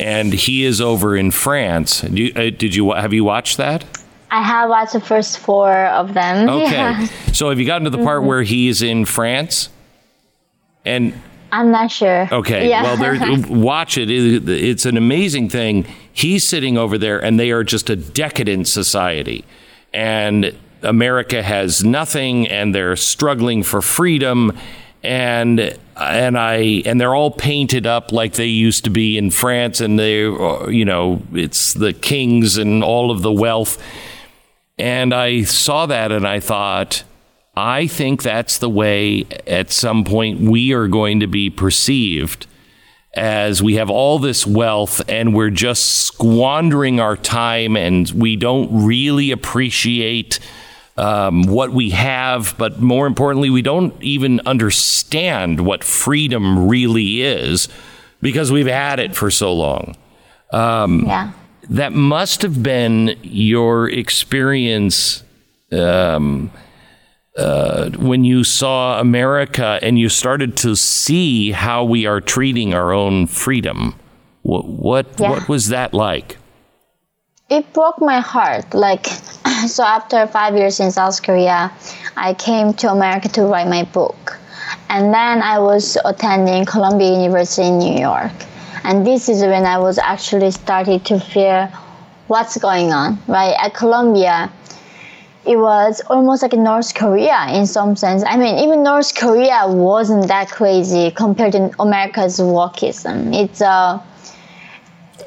and he is over in France. You, uh, did you have you watched that? I have watched the first four of them. Okay, Yeah. so have you gotten to the part where he's in France? And I'm not sure. Okay. Yeah. Well, there, watch. It- It's an amazing thing. He's sitting over there, and they are just a decadent society, and America has nothing, and they're struggling for freedom, and and I and they're all painted up like they used to be in France, and they, uh, you know, it's the kings and all of the wealth. And I saw that and I thought, I think that's the way at some point we are going to be perceived as we have all this wealth and we're just squandering our time and we don't really appreciate um, what we have, but more importantly, we don't even understand what freedom really is because we've had it for so long yeah. that must have been your experience um, uh, when you saw America and you started to see how we are treating our own freedom. What what, Yeah. what was that like? It broke my heart. Like, so after five years in South Korea, I came to America to write my book. And then I was attending Columbia University in New York. And this is when I was actually starting to feel what's going on, right? At Columbia, it was almost like North Korea in some sense. I mean, even North Korea wasn't that crazy compared to America's wokeism. It's uh,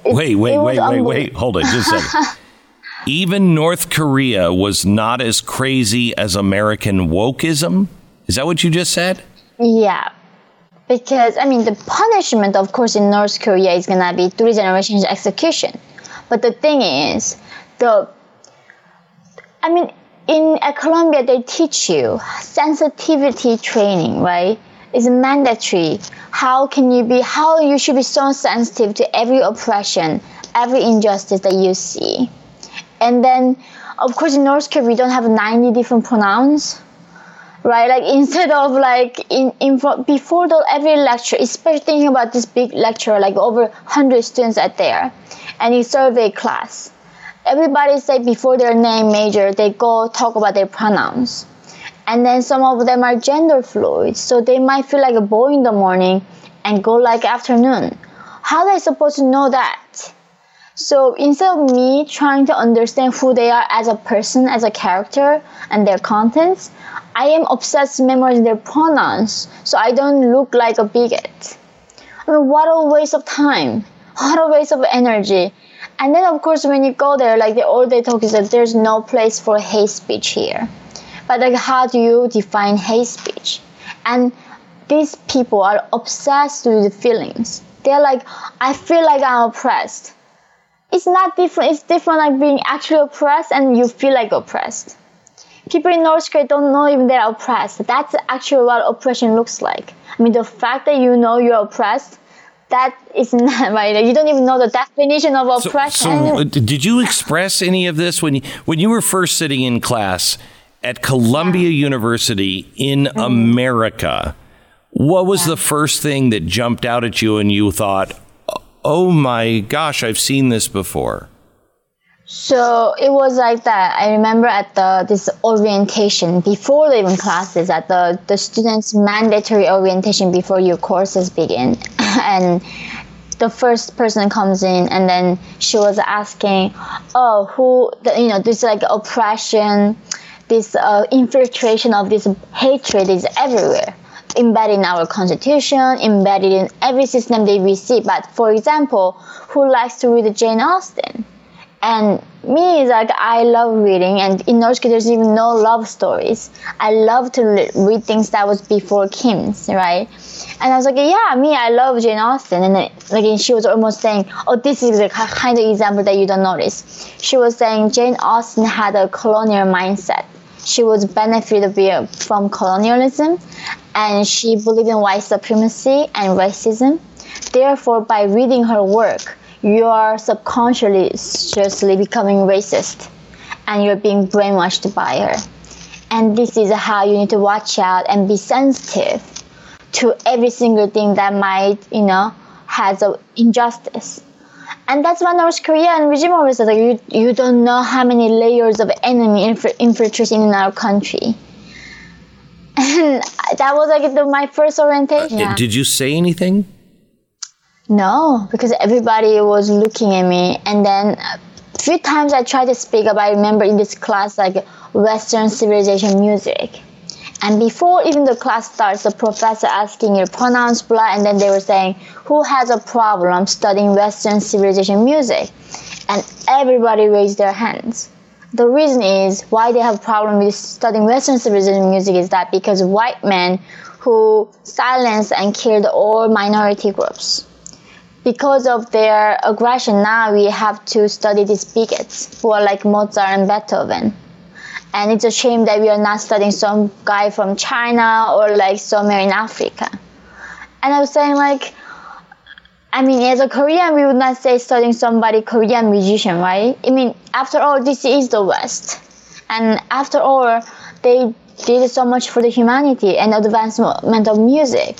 Wait, wait, it wait, wait, wait. Hold it just a second. Even North Korea was not as crazy as American wokeism? Is that what you just said? Yeah. Because, I mean, the punishment, of course, in North Korea is going to be three generations execution. But the thing is, the, I mean, in at Columbia, they teach you sensitivity training, right? It's mandatory. How can you be, how you should be so sensitive to every oppression, every injustice that you see. And then, of course, in North Korea, we don't have 90 different pronouns right? Like instead of like in, in before the every lecture, especially thinking about this big lecture, like over hundred students are there, and you survey class. Everybody say before their name major, they go talk about their pronouns, and then some of them are gender fluid, so they might feel like a boy in the morning and go like afternoon. How are they supposed to know that? So instead of me trying to understand who they are as a person, as a character, and their contents, I am obsessed memorizing their pronouns so I don't look like a bigot. I mean, what a waste of time. What a waste of energy. And then, of course, when you go there, like the all they talk is that there's no place for hate speech here. But like, how do you define hate speech? And these people are obsessed with the feelings. They're like, I feel like I'm oppressed it's not different. It's different like being actually oppressed and you feel like oppressed. People in North Korea don't know if they're oppressed. That's actually what oppression looks like. I mean, the fact that you know you're oppressed, that is not right. You don't even know the definition of oppression. so uh, did you express any of this when you, when you were first sitting in class at Columbia University in Mm-hmm. America? What was the first thing that jumped out at you and you thought, "Oh my gosh, I've seen this before"? So it was like that. I remember at the this orientation before the even classes at the the students mandatory orientation before your courses begin, and the first person comes in and then she was asking, oh who the, you know this like oppression, this uh, infiltration of this hatred is everywhere embedded in our constitution, embedded in every system that we see. But for example, who likes to read Jane Austen? And me is like I love reading, and in North Korea there's even no love stories. I love to read things that was before Kim's, right? And I was like, yeah, me, I love Jane Austen, and then, like she was almost saying, oh, this is the kind of example that you don't notice. She was saying Jane Austen had a colonial mindset. She was benefited uh, from colonialism and she believed in white supremacy and racism. Therefore, by reading her work, you are subconsciously becoming racist and you're being brainwashed by her. And this is how you need to watch out and be sensitive to every single thing that might, you know, has an injustice. And that's why North Korea and regime always says like, you, you don't know how many layers of enemy infiltrating in our country. And that was like the, my first orientation. Uh, did you say anything? No, because everybody was looking at me. And then a few times I tried to speak up. I remember in this class, like Western civilization music. And before even the class starts, the professor asking your pronouns, blah, and then they were saying, who has a problem studying Western civilization music? And everybody raised their hands. The reason is why they have problem with studying Western civilization music is that because white men who silenced and killed all minority groups. Because of their aggression, now we have to study these bigots who are like Mozart and Beethoven and it's a shame that we are not studying some guy from China or like somewhere in Africa. And I was saying like, I mean, as a Korean, we would not say studying somebody Korean musician, right? I mean, after all, this is the West, and after all, they did so much for the humanity and advancement of music,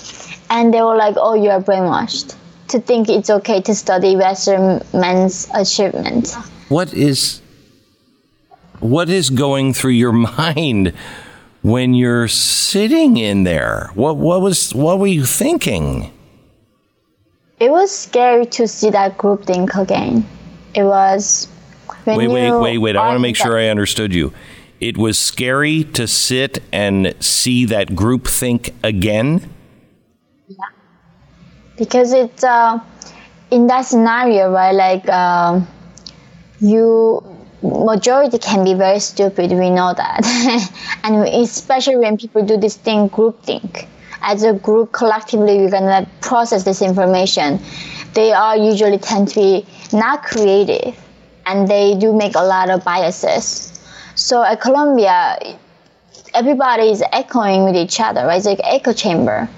and they were like, "Oh, you are brainwashed to think it's okay to study Western men's achievement." What is what is going through your mind when you're sitting in there? What what was what were you thinking? It was scary to see that group think again. It was Wait, wait, wait, wait. I want to make sure I understood you. It was scary to sit and see that group think again? Yeah. Because it's uh, in that scenario, right? Like uh, you majority can be very stupid. We know that, and especially when people do this thing groupthink. As a group, collectively, we're gonna process this information. They are usually tend to be not creative, and they do make a lot of biases. So at Columbia, everybody is echoing with each other, right? It's like echo chamber.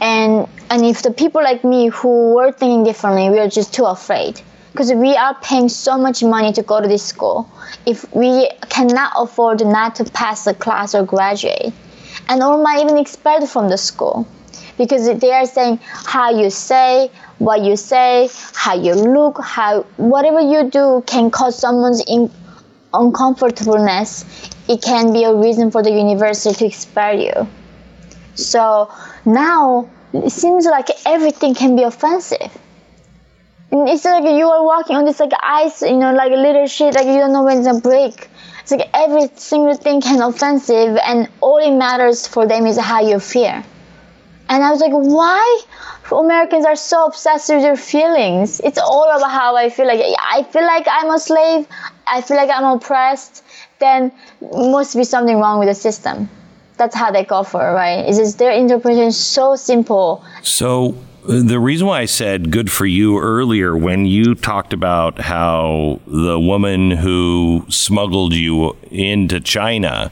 And and if the people like me who were thinking differently, we are just too afraid because we are paying so much money to go to this school. If we cannot afford not to pass the class or graduate, and or might even expelled from the school, because they are saying how you say, what you say, how you look, how whatever you do can cause someone's in, uncomfortableness. It can be a reason for the university to expel you. So now it seems like everything can be offensive it's like you are walking on this like ice, you know, like a little shit, like you don't know when it's gonna break. It's like every single thing can offensive, and all it matters for them is how you feel. And I was like, why Americans are so obsessed with their feelings? It's all about how I feel. Like I feel like I'm a slave. I feel like I'm oppressed. Then must be something wrong with the system. That's how they go for it, right? Is their interpretation so simple. So the reason why I said good for you earlier when you talked about how the woman who smuggled you into China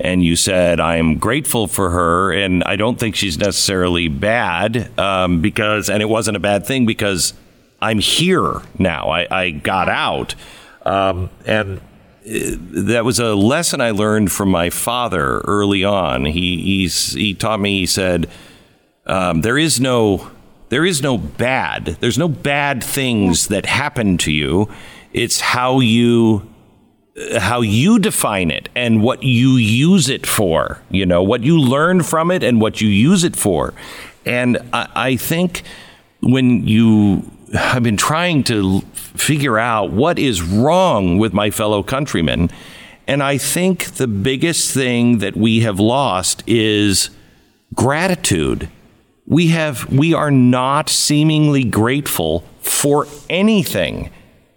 and you said I'm grateful for her and I don't think she's necessarily bad um, because and it wasn't a bad thing because I'm here now. I, I got out. Um, and uh, that was a lesson I learned from my father early on. He he taught me he said um, there is no there is no bad. There's no bad things that happen to you. It's how you uh, how you define it and what you use it for. You know what you learn from it and what you use it for. And I, I think when you I've been trying to figure out what is wrong with my fellow countrymen, and I think the biggest thing that we have lost is gratitude we have we are not seemingly grateful for anything.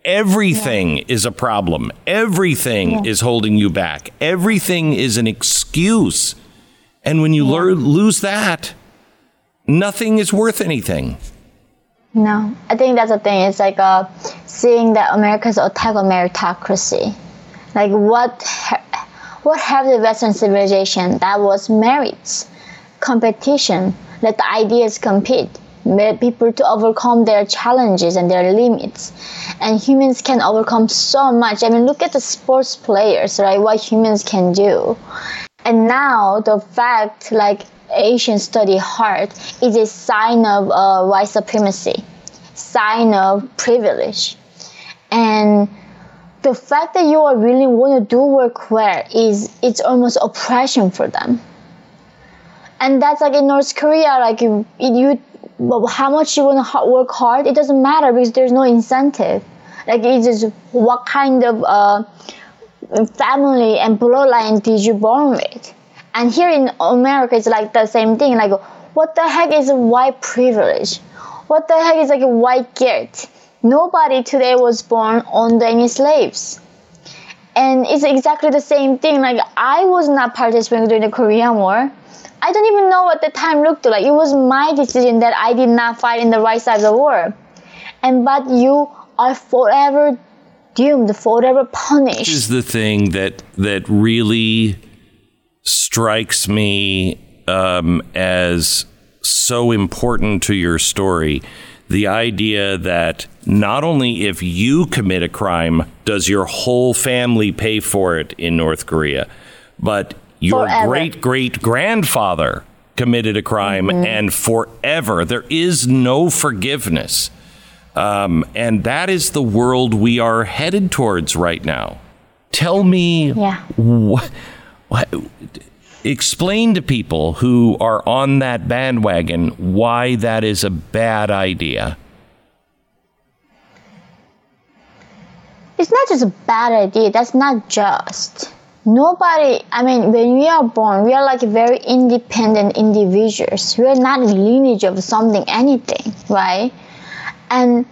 Everything yeah. is a problem. Everything yeah. is holding you back. Everything is an excuse. And when you yeah. lose that nothing is worth anything. No. I think that's the thing. It's like uh, seeing that america's attack on meritocracy. Like what what have the Western civilization that was merits, competition, let the ideas compete, let people to overcome their challenges and their limits. And humans can overcome so much. I mean, look at the sports players, right? What humans can do. And now the fact, like Asians study hard, is a sign of uh, white supremacy, sign of privilege. And the fact that you are really want to do work well is it's almost oppression for them and that's like in north korea like you, you how much you want to work hard it doesn't matter because there's no incentive like it's just what kind of uh, family and bloodline did you born with and here in america it's like the same thing like what the heck is white privilege what the heck is like white guilt nobody today was born under any slaves. And it's exactly the same thing. Like I was not participating during the Korean War. I don't even know what the time looked like. It was my decision that I did not fight in the right side of the war. And but you are forever doomed, forever punished. This is the thing that that really strikes me um, as so important to your story the idea that not only if you commit a crime does your whole family pay for it in North Korea, but your great great grandfather committed a crime mm-hmm. and forever. There is no forgiveness. Um, and that is the world we are headed towards right now. Tell me yeah. what, what explain to people who are on that bandwagon why that is a bad idea. It's not just a bad idea, that's not just. Nobody, I mean, when we are born, we are like very independent individuals. We are not lineage of something, anything, right? And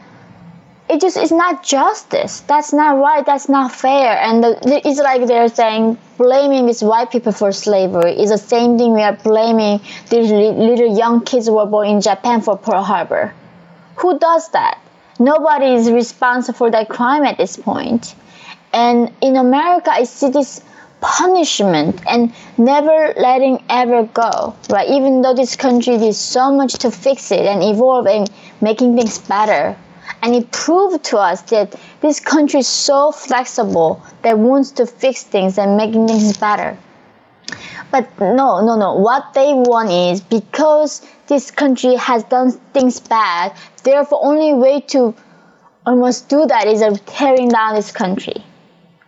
it just is not justice. That's not right. That's not fair. And the, it's like they're saying blaming these white people for slavery is the same thing we are blaming these little young kids who were born in Japan for Pearl Harbor. Who does that? Nobody is responsible for that crime at this point. And in America, I see this punishment and never letting ever go, right? Even though this country did so much to fix it and evolve and making things better, and it proved to us that this country is so flexible that wants to fix things and making things better. But no, no, no. What they want is because this country has done things bad, therefore only way to almost do that is of tearing down this country.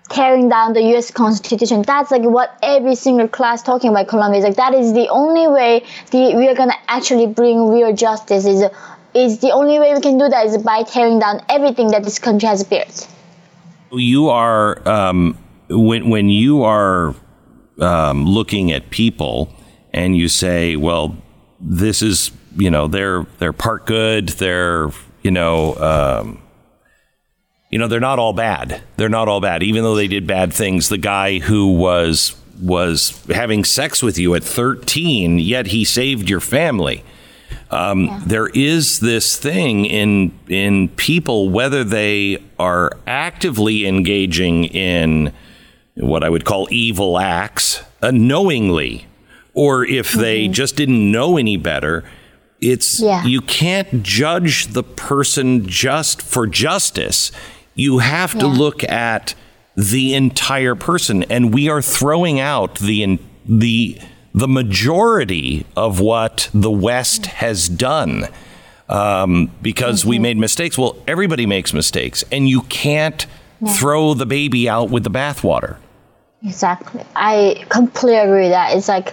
Tearing down the US Constitution. That's like what every single class talking about Columbia is like. That is the only way the, we are gonna actually bring real justice is is the only way we can do that is by tearing down everything that this country has built. You are um, when when you are um, looking at people and you say, well, this is you know they're they're part good, they're you know. Um, you know they're not all bad. They're not all bad, even though they did bad things. The guy who was was having sex with you at 13, yet he saved your family. Um, yeah. There is this thing in in people, whether they are actively engaging in what I would call evil acts, uh, knowingly, or if mm-hmm. they just didn't know any better. It's yeah. you can't judge the person just for justice. You have to look at the entire person, and we are throwing out the the the majority of what the West has done um, because mm-hmm. we made mistakes. Well, everybody makes mistakes, and you can't yeah. throw the baby out with the bathwater. Exactly. I completely agree with that. It's like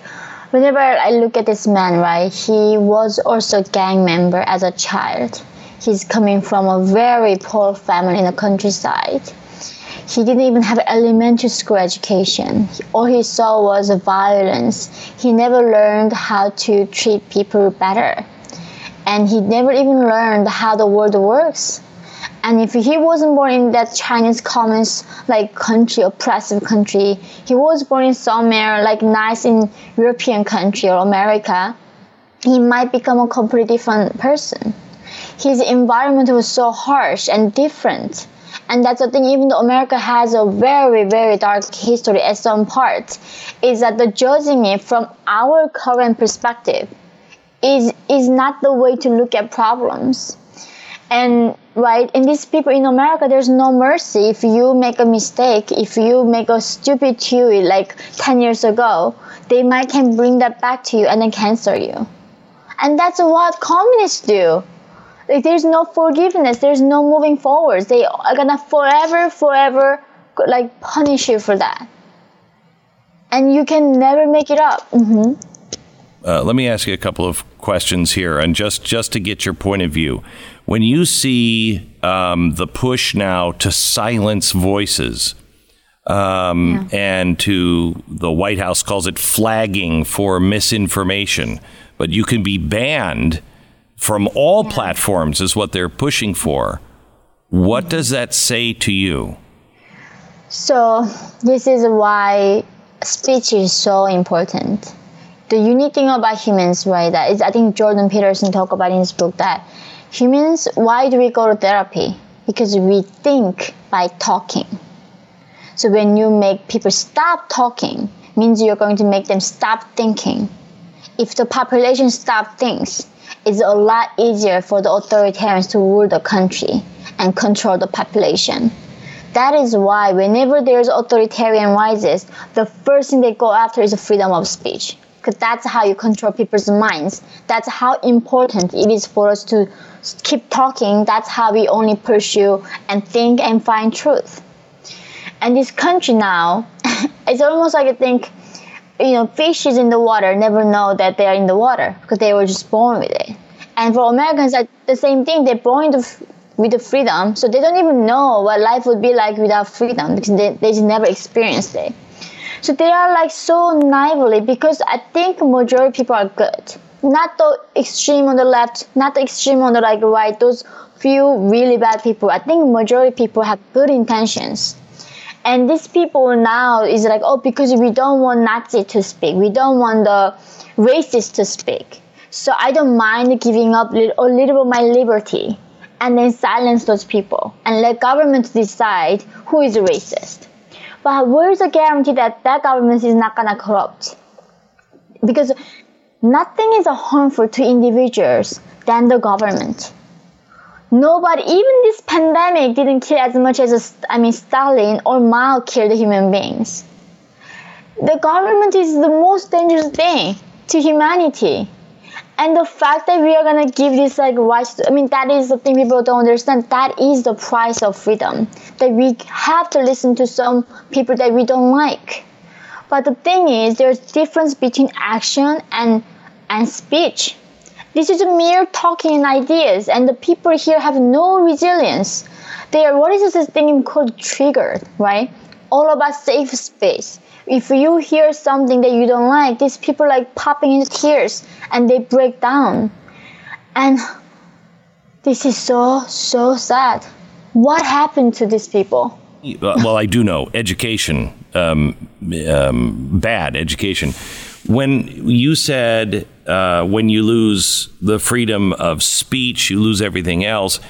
whenever I look at this man, right, he was also a gang member as a child. He's coming from a very poor family in the countryside he didn't even have elementary school education. All he saw was violence. He never learned how to treat people better. And he never even learned how the world works. And if he wasn't born in that Chinese communist like country, oppressive country, he was born in somewhere like nice in European country or America, he might become a completely different person. His environment was so harsh and different And that's the thing, even though America has a very, very dark history at some parts, is that the judging it from our current perspective is is not the way to look at problems. And right, in these people in America, there's no mercy. If you make a mistake, if you make a stupid tweet like 10 years ago, they might can bring that back to you and then cancel you. And that's what communists do. Like there's no forgiveness. There's no moving forward. They are gonna forever, forever like punish you for that, and you can never make it up. Mm-hmm. Uh, let me ask you a couple of questions here, and just just to get your point of view. When you see um, the push now to silence voices, um, yeah. and to the White House calls it flagging for misinformation, but you can be banned from all yeah. platforms is what they're pushing for. What mm-hmm. does that say to you? So, this is why speech is so important. The unique thing about humans, right, that is, I think Jordan Peterson talked about in his book that humans, why do we go to therapy? Because we think by talking. So when you make people stop talking, means you're going to make them stop thinking. If the population stop things, it's a lot easier for the authoritarians to rule the country and control the population. That is why whenever there's authoritarian rises, the first thing they go after is freedom of speech. Because that's how you control people's minds. That's how important it is for us to keep talking. That's how we only pursue and think and find truth. And this country now, it's almost like I think you know, fishes in the water never know that they are in the water because they were just born with it. And for Americans, like the same thing. They're born with the freedom, so they don't even know what life would be like without freedom because they, they just never experienced it. So they are like so naively because I think majority people are good. Not the extreme on the left, not the extreme on the like right. Those few really bad people. I think majority people have good intentions and these people now is like, oh, because we don't want Nazi to speak, we don't want the racist to speak. So I don't mind giving up a little bit my liberty and then silence those people and let government decide who is racist. But where's the guarantee that that government is not gonna corrupt? Because nothing is harmful to individuals than the government nobody, even this pandemic didn't kill as much as, I mean, Stalin or Mao killed human beings. The government is the most dangerous thing to humanity. And the fact that we are gonna give this like rights, I mean, that is the thing people don't understand. That is the price of freedom. That we have to listen to some people that we don't like. But the thing is, there's difference between action and and speech. This is mere talking ideas, and the people here have no resilience. They are what is this thing called triggered, right? All about safe space. If you hear something that you don't like, these people like popping into tears and they break down. And this is so, so sad. What happened to these people? Well, I do know education, um, um, bad education. When you said uh, when you lose the freedom of speech, you lose everything else.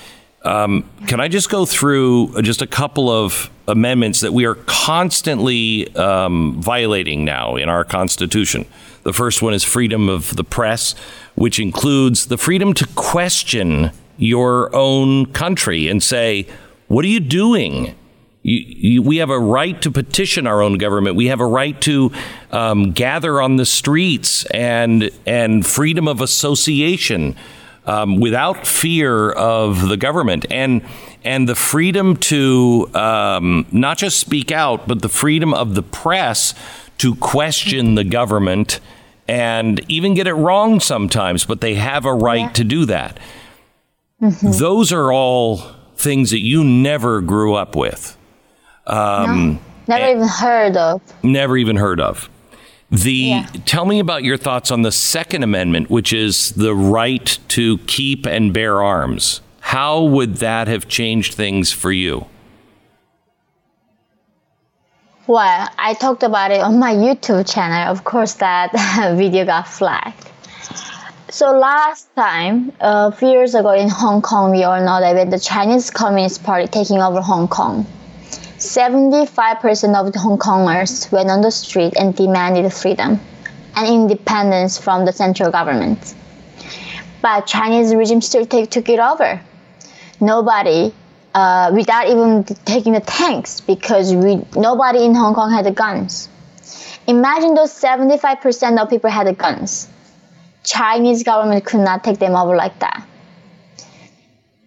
Um, can I just go through just a couple of amendments that we are constantly um, violating now in our Constitution? The first one is freedom of the press, which includes the freedom to question your own country and say, What are you doing? You, you, we have a right to petition our own government. We have a right to um, gather on the streets and and freedom of association um, without fear of the government and and the freedom to um, not just speak out, but the freedom of the press to question the government and even get it wrong sometimes. But they have a right yeah. to do that. Mm-hmm. Those are all things that you never grew up with. Um, no, never even heard of. Never even heard of. The yeah. tell me about your thoughts on the Second Amendment, which is the right to keep and bear arms. How would that have changed things for you? Well, I talked about it on my YouTube channel. Of course, that video got flagged. so last time, a few years ago in Hong Kong, we all know that with the Chinese Communist Party taking over Hong Kong, 75% of the Hong Kongers went on the street and demanded freedom and independence from the central government. But Chinese regime still take, took it over. Nobody, uh, without even taking the tanks, because we, nobody in Hong Kong had the guns. Imagine those 75% of people had the guns. Chinese government could not take them over like that.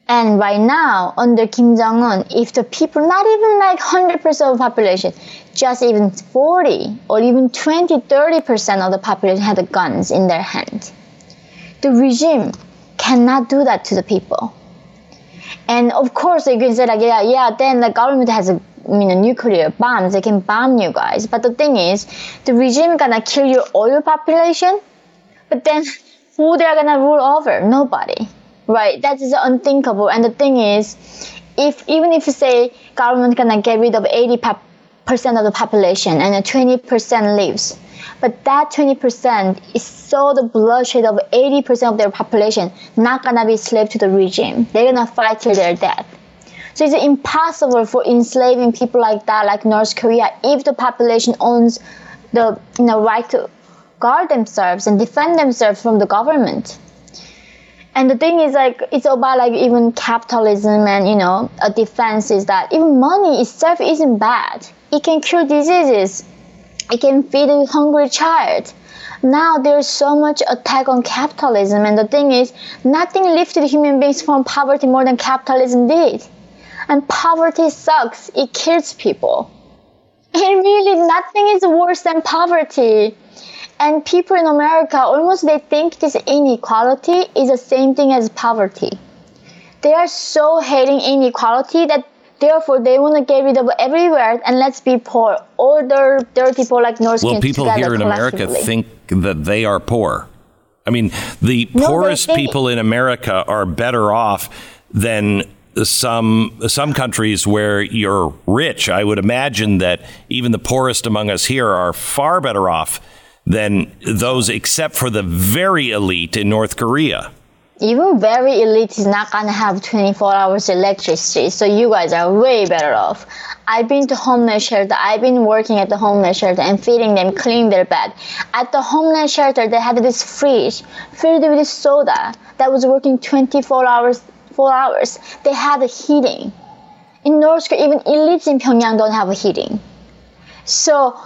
And right now, under Kim Jong Un, if the people, not even like 100% of the population, just even 40 or even 20, 30% of the population had the guns in their hand, the regime cannot do that to the people. And of course, you can say like, yeah, yeah, then the government has a you know, nuclear bombs, they can bomb you guys. But the thing is, the regime gonna kill your oil population, but then who they're gonna rule over? Nobody right? That is unthinkable. And the thing is, if even if you say government gonna get rid of 80 percent of the population and 20 percent lives, but that 20 percent is so the bloodshed of 80 percent of their population not gonna be slave to the regime. They're gonna fight till their death. So it's impossible for enslaving people like that, like North Korea, if the population owns the you know, right to guard themselves and defend themselves from the government. And the thing is like it's about like even capitalism and you know a defense is that even money itself isn't bad. It can cure diseases. It can feed a hungry child. Now there's so much attack on capitalism and the thing is nothing lifted human beings from poverty more than capitalism did. And poverty sucks. It kills people. And really nothing is worse than poverty. And people in America almost they think this inequality is the same thing as poverty. They are so hating inequality that therefore they want to get rid of everywhere and let's be poor. All the dirty poor like North Well, people here in America think that they are poor. I mean, the poorest no, people in America are better off than some some countries where you're rich. I would imagine that even the poorest among us here are far better off than those except for the very elite in North Korea. Even very elite is not gonna have 24 hours electricity, so you guys are way better off. I've been to homeless shelter. I've been working at the homeless shelter and feeding them, cleaning their bed. At the homeless shelter, they had this fridge filled with soda that was working 24 hours, four hours. They had heating. In North Korea, even elites in Pyongyang don't have a heating. So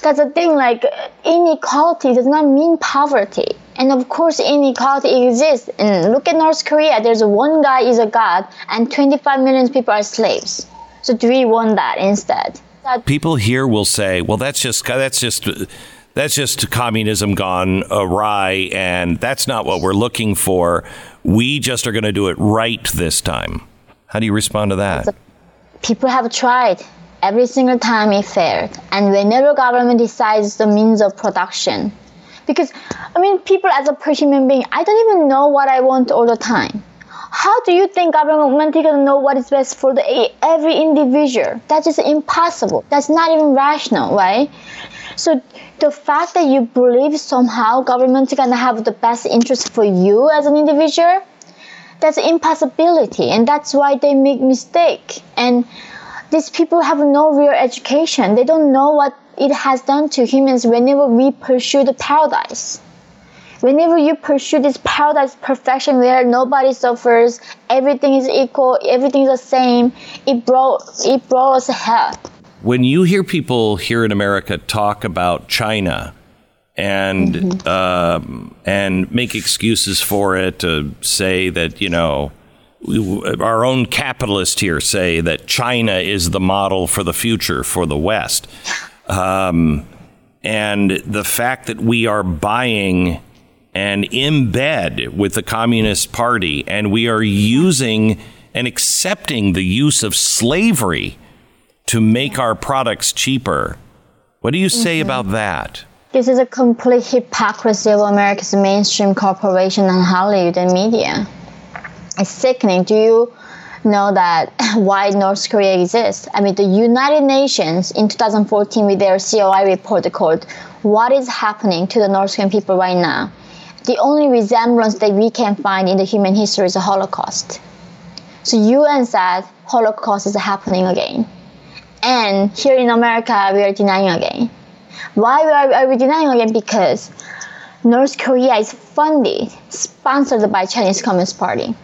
that's the thing, like inequality does not mean poverty. And of course, inequality exists. And look at North Korea. There's one guy is a god, and 25 million people are slaves. So do we want that instead? That- people here will say, "Well, that's just that's just." That's just communism gone awry, and that's not what we're looking for. We just are going to do it right this time. How do you respond to that? People have tried every single time it failed. And whenever government decides the means of production, because I mean, people as a human being, I don't even know what I want all the time. How do you think government is gonna know what is best for the every individual? That's just impossible. That's not even rational, right? So the fact that you believe somehow government is gonna have the best interest for you as an individual, that's impossibility, and that's why they make mistake. And these people have no real education. They don't know what it has done to humans whenever we pursue the paradise. Whenever you pursue this paradise perfection where nobody suffers, everything is equal, everything is the same, it brought it brought us hell. When you hear people here in America talk about China and mm-hmm. um, and make excuses for it to say that you know our own capitalists here say that China is the model for the future for the West. Um, and the fact that we are buying and in bed with the Communist Party and we are using and accepting the use of slavery to make our products cheaper. What do you say mm-hmm. about that? This is a complete hypocrisy of America's mainstream corporation and Hollywood and media. It's sickening. Do you know that why North Korea exists? I mean, the United Nations in 2014 with their COI report called "What is happening to the North Korean people right now?" the only resemblance that we can find in the human history is the Holocaust. So UN said Holocaust is happening again. And here in America, we are denying again. Why are we denying again? Because North Korea is funded, sponsored by Chinese Communist Party.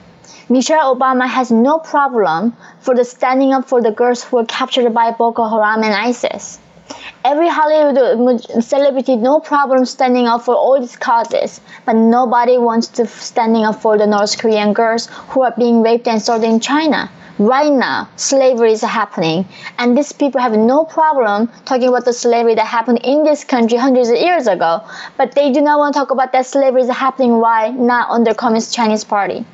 Michelle Obama has no problem for the standing up for the girls who were captured by Boko Haram and ISIS. Every Hollywood celebrity, no problem standing up for all these causes, but nobody wants to standing up for the North Korean girls who are being raped and sold in China. Right now, slavery is happening, and these people have no problem talking about the slavery that happened in this country hundreds of years ago, but they do not want to talk about that slavery is happening why not under Communist Chinese Party.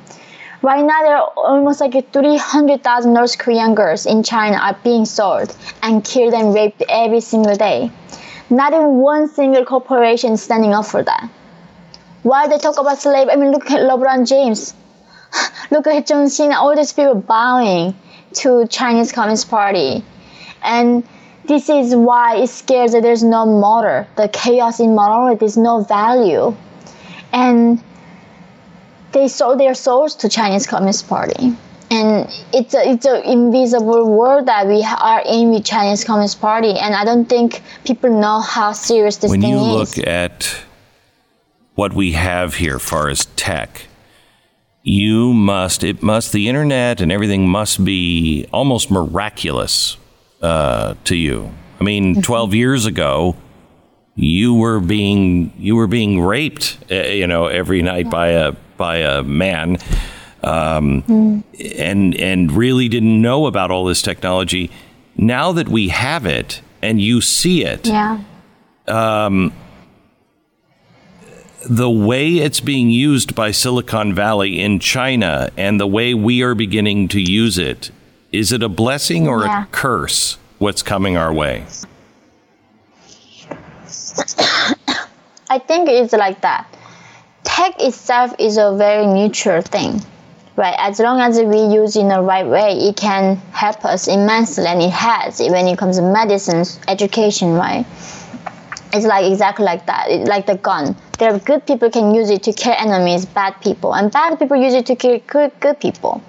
Right now, there are almost like 300,000 North Korean girls in China are being sold and killed and raped every single day. Not even one single corporation standing up for that. Why they talk about slavery? I mean, look at LeBron James. look at John Cena. All these people bowing to Chinese Communist Party. And this is why it scares that there's no motor. The chaos in morality, there's no value. And they sold their souls to Chinese Communist Party. And it's a, it's an invisible world that we are in with Chinese Communist Party. And I don't think people know how serious this when thing is. When you look at what we have here far as tech, you must, it must, the internet and everything must be almost miraculous uh, to you. I mean, mm-hmm. 12 years ago, you were being you were being raped, uh, you know, every night by a by a man, um, mm. and and really didn't know about all this technology. Now that we have it and you see it, yeah. Um, the way it's being used by Silicon Valley in China and the way we are beginning to use it, is it a blessing or yeah. a curse? What's coming our way? I think it's like that tech itself is a very neutral thing right? As long as we use in the right way it can help us immensely and it has when it comes to medicine education right? It's like exactly like that like the gun. There are good people can use it to kill enemies bad people and bad people use it to kill good, good people.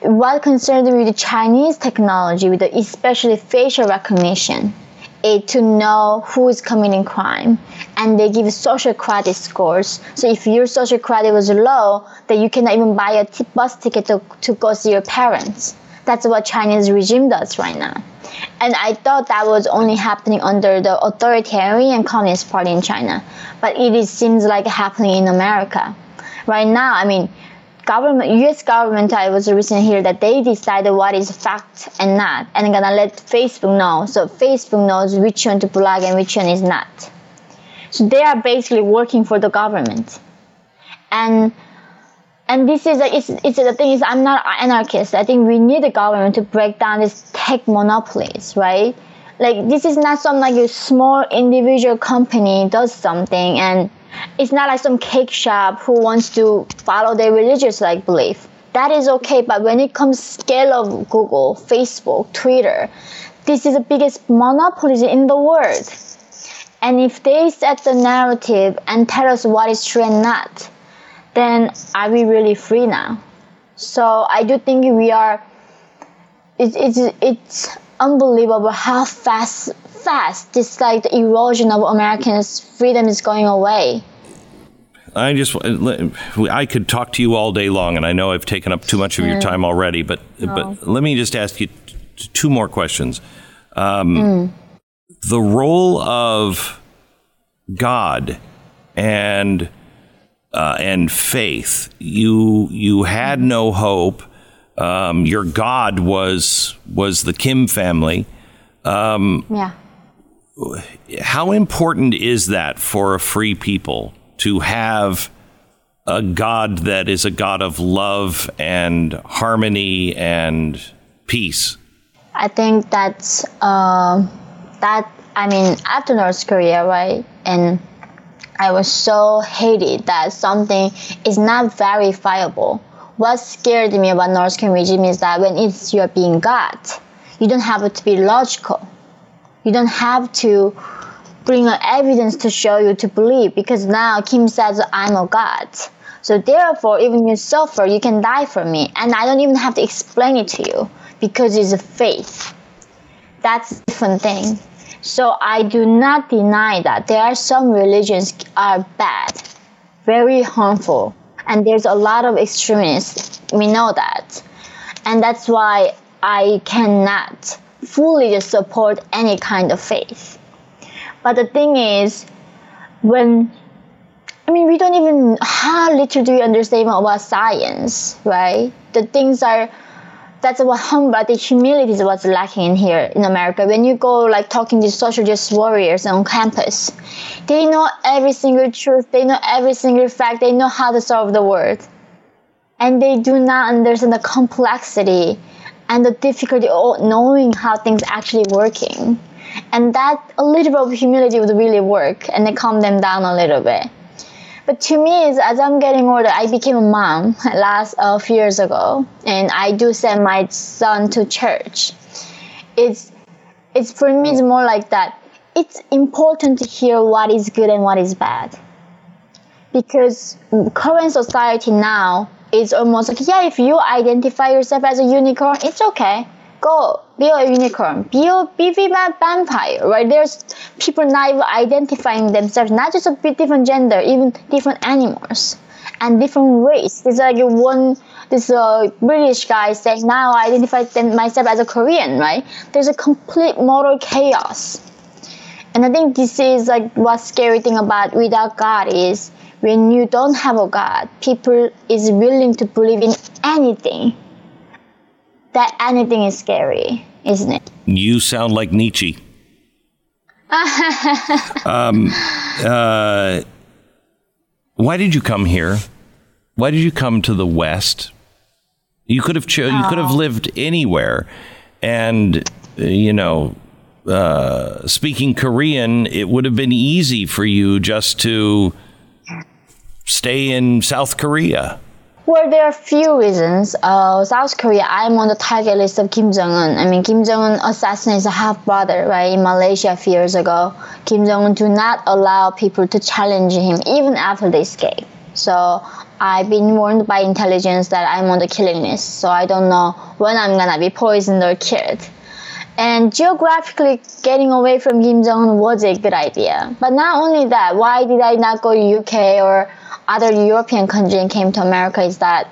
What concerns me with the chinese technology with the especially facial recognition it to know who is committing crime. And they give social credit scores. So if your social credit was low then you cannot even buy a t- bus ticket to, to go see your parents. That's what chinese regime does right now. And i thought that was only happening under the authoritarian communist party in china. But it is, seems like happening in america. Right now i mean government, U.S. government, I was recently here that they decided what is fact and not, and I'm gonna let Facebook know. So Facebook knows which one to plug and which one is not. So they are basically working for the government, and and this is a, it's it's the thing is I'm not an anarchist. I think we need the government to break down these tech monopolies, right? Like this is not some like a small individual company does something and it's not like some cake shop who wants to follow their religious like belief. That is okay, but when it comes scale of Google, Facebook, Twitter, this is the biggest monopoly in the world. And if they set the narrative and tell us what is true and not, then are we really free now? So I do think we are. It's it's it's unbelievable how fast fast this like the erosion of Americans' freedom is going away. I just I could talk to you all day long, and I know I've taken up too much of your time already. But no. but let me just ask you t- two more questions. Um, mm. The role of God and uh, and faith. You you had no hope. Um, your God was was the Kim family. Um, yeah how important is that for a free people to have a God that is a God of love and harmony and peace? I think that's uh, that. I mean, after North Korea, right? And I was so hated that something is not verifiable. What scared me about North Korean regime is that when it's you're being God, you don't have to be logical you don't have to bring evidence to show you to believe because now Kim says I'm a God. So therefore, even you suffer, you can die for me, and I don't even have to explain it to you because it's a faith. That's a different thing. So I do not deny that there are some religions are bad, very harmful, and there's a lot of extremists. We know that, and that's why I cannot fully support any kind of faith. But the thing is, when I mean, we don't even how little do understand about science, right? The things are that's what humble, the humility is what's lacking in here in America. When you go like talking to social justice warriors on campus, they know every single truth, they know every single fact, they know how to solve the world, and they do not understand the complexity and the difficulty of knowing how things actually working. And that a little bit of humility would really work and they calm them down a little bit. But to me, is as I'm getting older, I became a mom last a uh, few years ago, and I do send my son to church. It's it's for me, it's more like that. It's important to hear what is good and what is bad, because current society now is almost like yeah, if you identify yourself as a unicorn, it's okay go be a unicorn, be a, be a vampire, right? There's people not even identifying themselves, not just a different gender, even different animals and different race. It's like one this uh, British guy saying now I identify myself as a Korean, right? There's a complete moral chaos. And I think this is like what scary thing about without God is when you don't have a God, people is willing to believe in anything that anything is scary, isn't it? You sound like Nietzsche. um, uh, why did you come here? Why did you come to the West? You could have cho- oh. you could have oh. lived anywhere, and you know, uh, speaking Korean, it would have been easy for you just to stay in South Korea. Well, there are a few reasons. Uh, South Korea, I'm on the target list of Kim Jong Un. I mean, Kim Jong Un assassinated a half brother, right, in Malaysia a few years ago. Kim Jong Un do not allow people to challenge him even after they escape. So I've been warned by intelligence that I'm on the killing list. So I don't know when I'm gonna be poisoned or killed. And geographically, getting away from Kim Jong Un was a good idea. But not only that, why did I not go to UK or other European country and came to America is that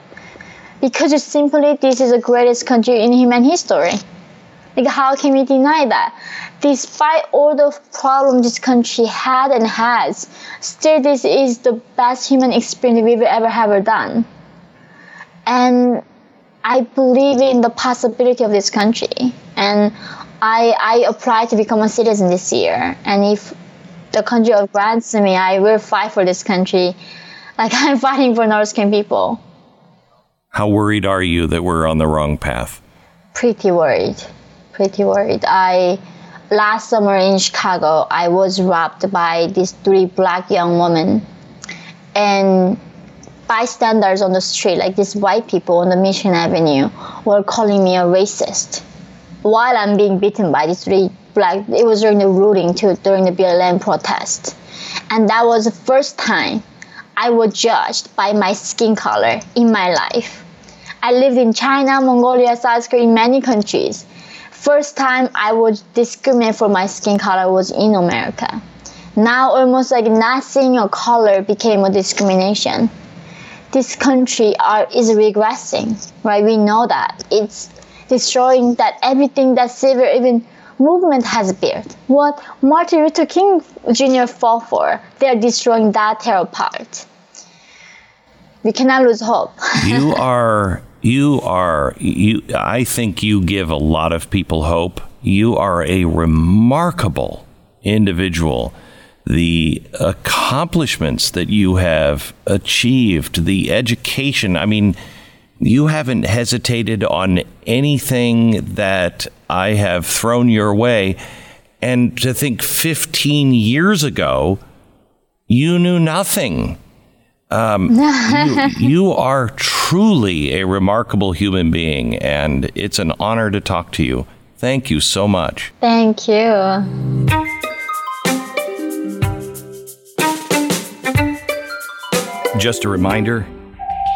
because it's simply this is the greatest country in human history. Like how can we deny that? Despite all the problems this country had and has, still this is the best human experience we've ever ever done. And I believe in the possibility of this country. And I I applied to become a citizen this year. And if the country grants me, I will fight for this country like I'm fighting for North Korean people. How worried are you that we're on the wrong path? Pretty worried. Pretty worried. I last summer in Chicago, I was robbed by these three black young women, and bystanders on the street, like these white people on the Michigan Avenue, were calling me a racist while I'm being beaten by these three black. It was during the looting too, during the BLM protest, and that was the first time I was judged by my skin color in my life. I lived in China, Mongolia, South Korea, many countries. First time I was discriminated for my skin color was in America. Now almost like not seeing your color became a discrimination. This country are, is regressing, right? We know that. It's destroying that everything that civil even movement has built. What Martin Luther King Jr. fought for, they're destroying that terror part we cannot lose hope. you are you are you I think you give a lot of people hope. You are a remarkable individual. The accomplishments that you have achieved, the education, I mean, you haven't hesitated on anything that I have thrown your way. And to think 15 years ago, you knew nothing. Um, you, you, are truly a remarkable human being, and it's an honor to talk to you. Thank you so much. Thank you. Just a reminder